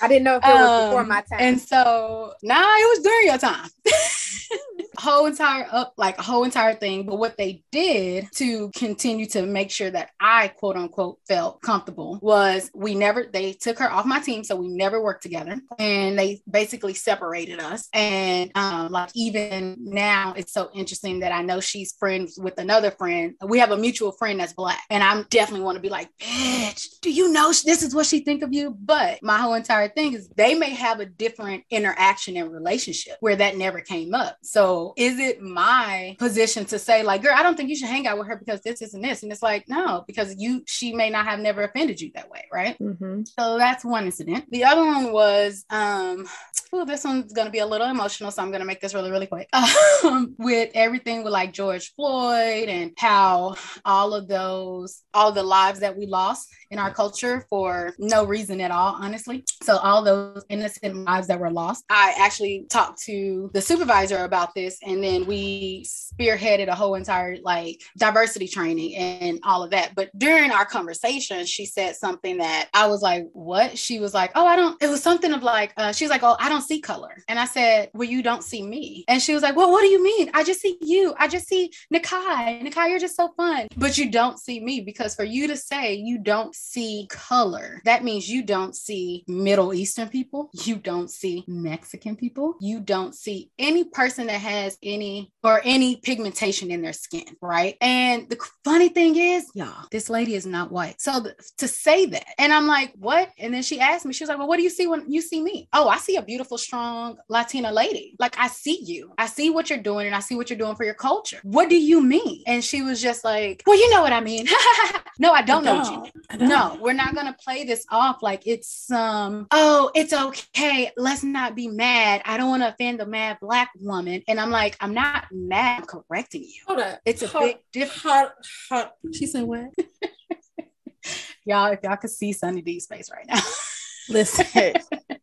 I didn't know if it was before Um, my time. And so, nah, it was during your time. whole entire up like a whole entire thing. But what they did to continue to make sure that I quote unquote felt comfortable was we never they took her off my team, so we never worked together, and they basically separated us. And um, like even now, it's so interesting that I know she's friends with another friend. We have a mutual friend that's black, and I'm definitely want to be like, bitch, do you know this is what she think of you? But my whole entire thing is they may have a different interaction and relationship where that never came up. So is it my position to say like, girl, I don't think you should hang out with her because this, this, and this, and it's like, no, because you, she may not have never offended you that way, right? Mm-hmm. So that's one incident. The other one was, um, oh, this one's gonna be a little emotional, so I'm gonna make this really, really quick. Um, with everything with like George Floyd and how all of those, all the lives that we lost in our culture for no reason at all, honestly. So all those innocent lives that were lost. I actually talked to the supervisor about this, and then we spearheaded a whole entire like diversity training and all of that. But during our conversation, she said something that I was like, "What?" She was like, "Oh, I don't." It was something of like, uh, she was like, "Oh, I don't see color," and I said, "Well, you don't see me." And she was like, "Well, what do you mean? I just see you. I just see Nakai. Nikai, you're just so fun, but you don't see me because for you to say you don't see color, that means you don't see Middle Eastern people, you don't see Mexican people, you don't see any person that has any or any pigmentation in their skin, right? And the funny thing is, y'all, this lady is not white. So th- to say that, and I'm like, what? And then she asked me, she was like, well, what do you see when you see me? Oh, I see a beautiful, strong Latina lady. Like I see you. I see what you're doing and I see what you're doing for your culture. What do you mean? And she was just like, well, you know what I mean. no, I don't know what you mean. Don't. No, we're not gonna play this off like it's um, oh, it's okay. Let's not be mad. I don't want to offend the mad black woman. And I'm like, I'm not mad, I'm correcting you. Hold up. It's a Hold- big difference. Hot, hot. She said what? Y'all, if y'all could see Sunny D's face right now. Listen,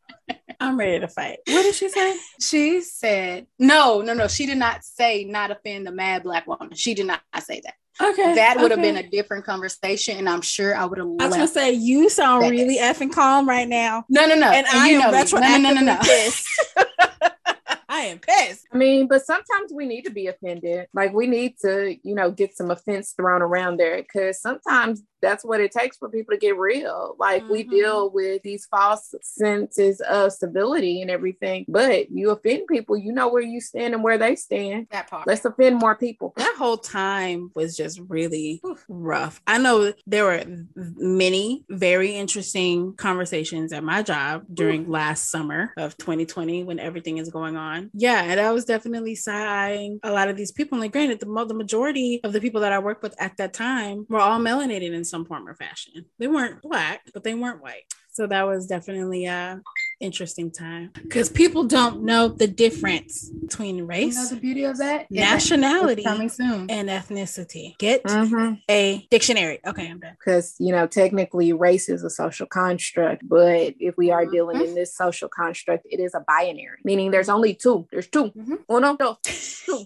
I'm ready to fight. What did she say? she said, no, no, no. She did not say not offend the mad black woman. She did not say that. Okay, that would have been a different conversation, and I'm sure I would have I was gonna say you sound That. really effing calm right now, No, no, no. and I you am know me. retroactively No, no, no, no, no. pissed. I am pissed. I mean, but sometimes we need to be offended. Like we need to, you know, get some offense thrown around there because sometimes that's what it takes for people to get real. Like we Mhm. deal with these false senses of civility and everything, but you offend people, you know where you stand and where they stand. That part. Let's offend more people. That whole time was just really rough. I know there were many very interesting conversations at my job during last summer of 2020 when everything is going on. Yeah, and I was definitely side eyeing a lot of these people. And like, granted, the, the majority of the people that I worked with at that time were all melanated in some form or fashion. They weren't black, but they weren't white. So that was definitely a interesting time because people don't know the difference between You race, know the beauty of that nationality, it's coming soon. and ethnicity. Get Mhm. a dictionary. Okay, I'm done. because you know technically race is a social construct but if we are Mhm. dealing in this social construct it is a binary meaning there's only two there's 2 Mhm. uno dos two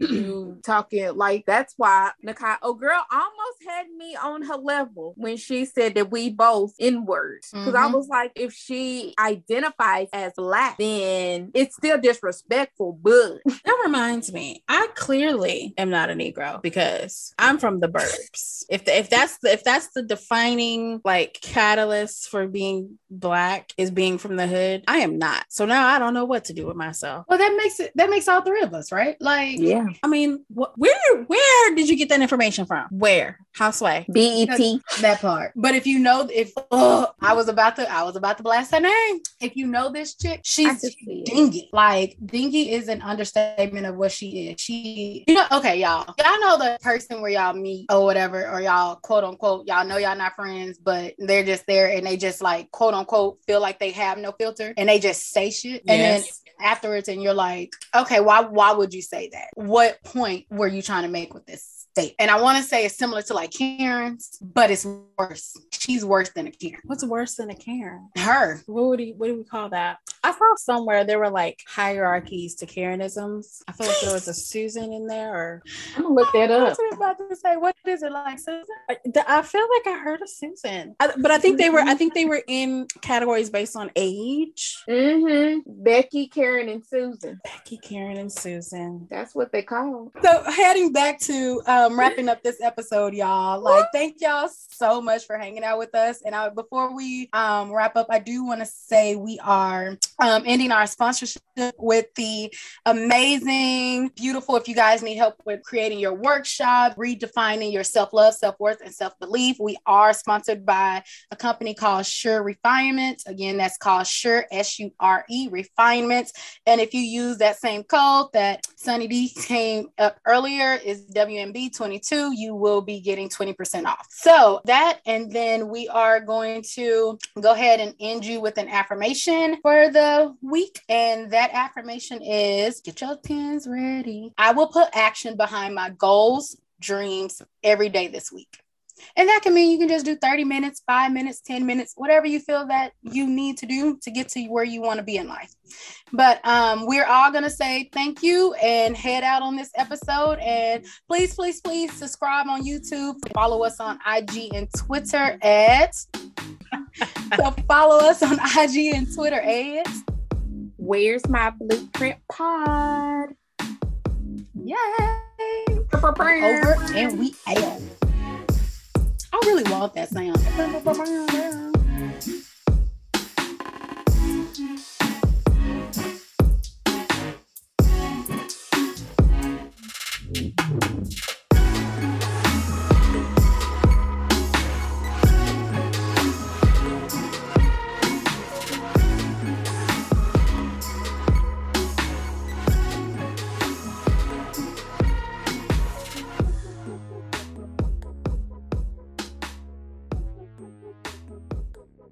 you talking like that's why Nakai oh girl almost had me on her level when she said that we both in words because I Mhm. was like if she identifies as black then it's still disrespectful but That reminds me, I clearly am not a Negro because I'm from the burbs. if the, if that's the, if that's the defining like catalyst for being black is being from the hood, I am not. So now I don't know what to do with myself. Well, that makes it that makes all three of us, right? Like yeah I mean, wh- where where did you get that information from? Where? How sway? bet that part. But if you know if oh, I was about to I was about to blast her name. If you know this chick, she's can it. dingy. Like dingy is an understatement of what she is. She you know, okay, y'all. Y'all know the person where y'all meet or whatever, or y'all quote unquote, y'all know y'all not friends, but they're just there and they just like quote unquote feel like they have no filter and they just say shit. And then Yes. Afterwards and you're like, okay, why why would you say that? What point were you trying to make with this? State. And I want to say it's similar to like Karen's, but it's worse. She's worse than a Karen. What's worse than a Karen? Her. What would he, what do we call that? I saw somewhere there were like hierarchies to Karenisms. I feel like there was a Susan in there, or I'm gonna look that up. What was about to say? What is it like, Susan? I, I feel like I heard a Susan, I, but I think they were I think they were in categories based on age. Mm-hmm. Becky, Karen, and Susan. Becky, Karen, and Susan. That's what they call. So heading back to um, wrapping up this episode, y'all. Like, thank y'all so much for hanging out with us. And I, before we um, wrap up, I do want to say we are um, ending our sponsorship with the amazing, beautiful. If you guys need help with creating your workshop, redefining your self love, self worth, and self belief, we are sponsored by a company called Sure Refinements. Again, that's called Sure S U R E Refinements. And if you use that same code that Sunny D came up earlier is WMB22, you will be getting 20% off. So that, and then we are going to go ahead and end you with an affirmation for the week. And that affirmation is get your pens ready. I will put action behind my goals, dreams every day this week. And that can mean you can just do 30 minutes, five minutes, 10 minutes, whatever you feel that you need to do to get to where you want to be in life. But um, we're all going to say thank you and head out on this episode. And please, please, please subscribe on YouTube. Follow us on IG and Twitter at. so follow us on IG and Twitter at. Where's my blueprint pod? Yay! Over and we out. I really want that sound.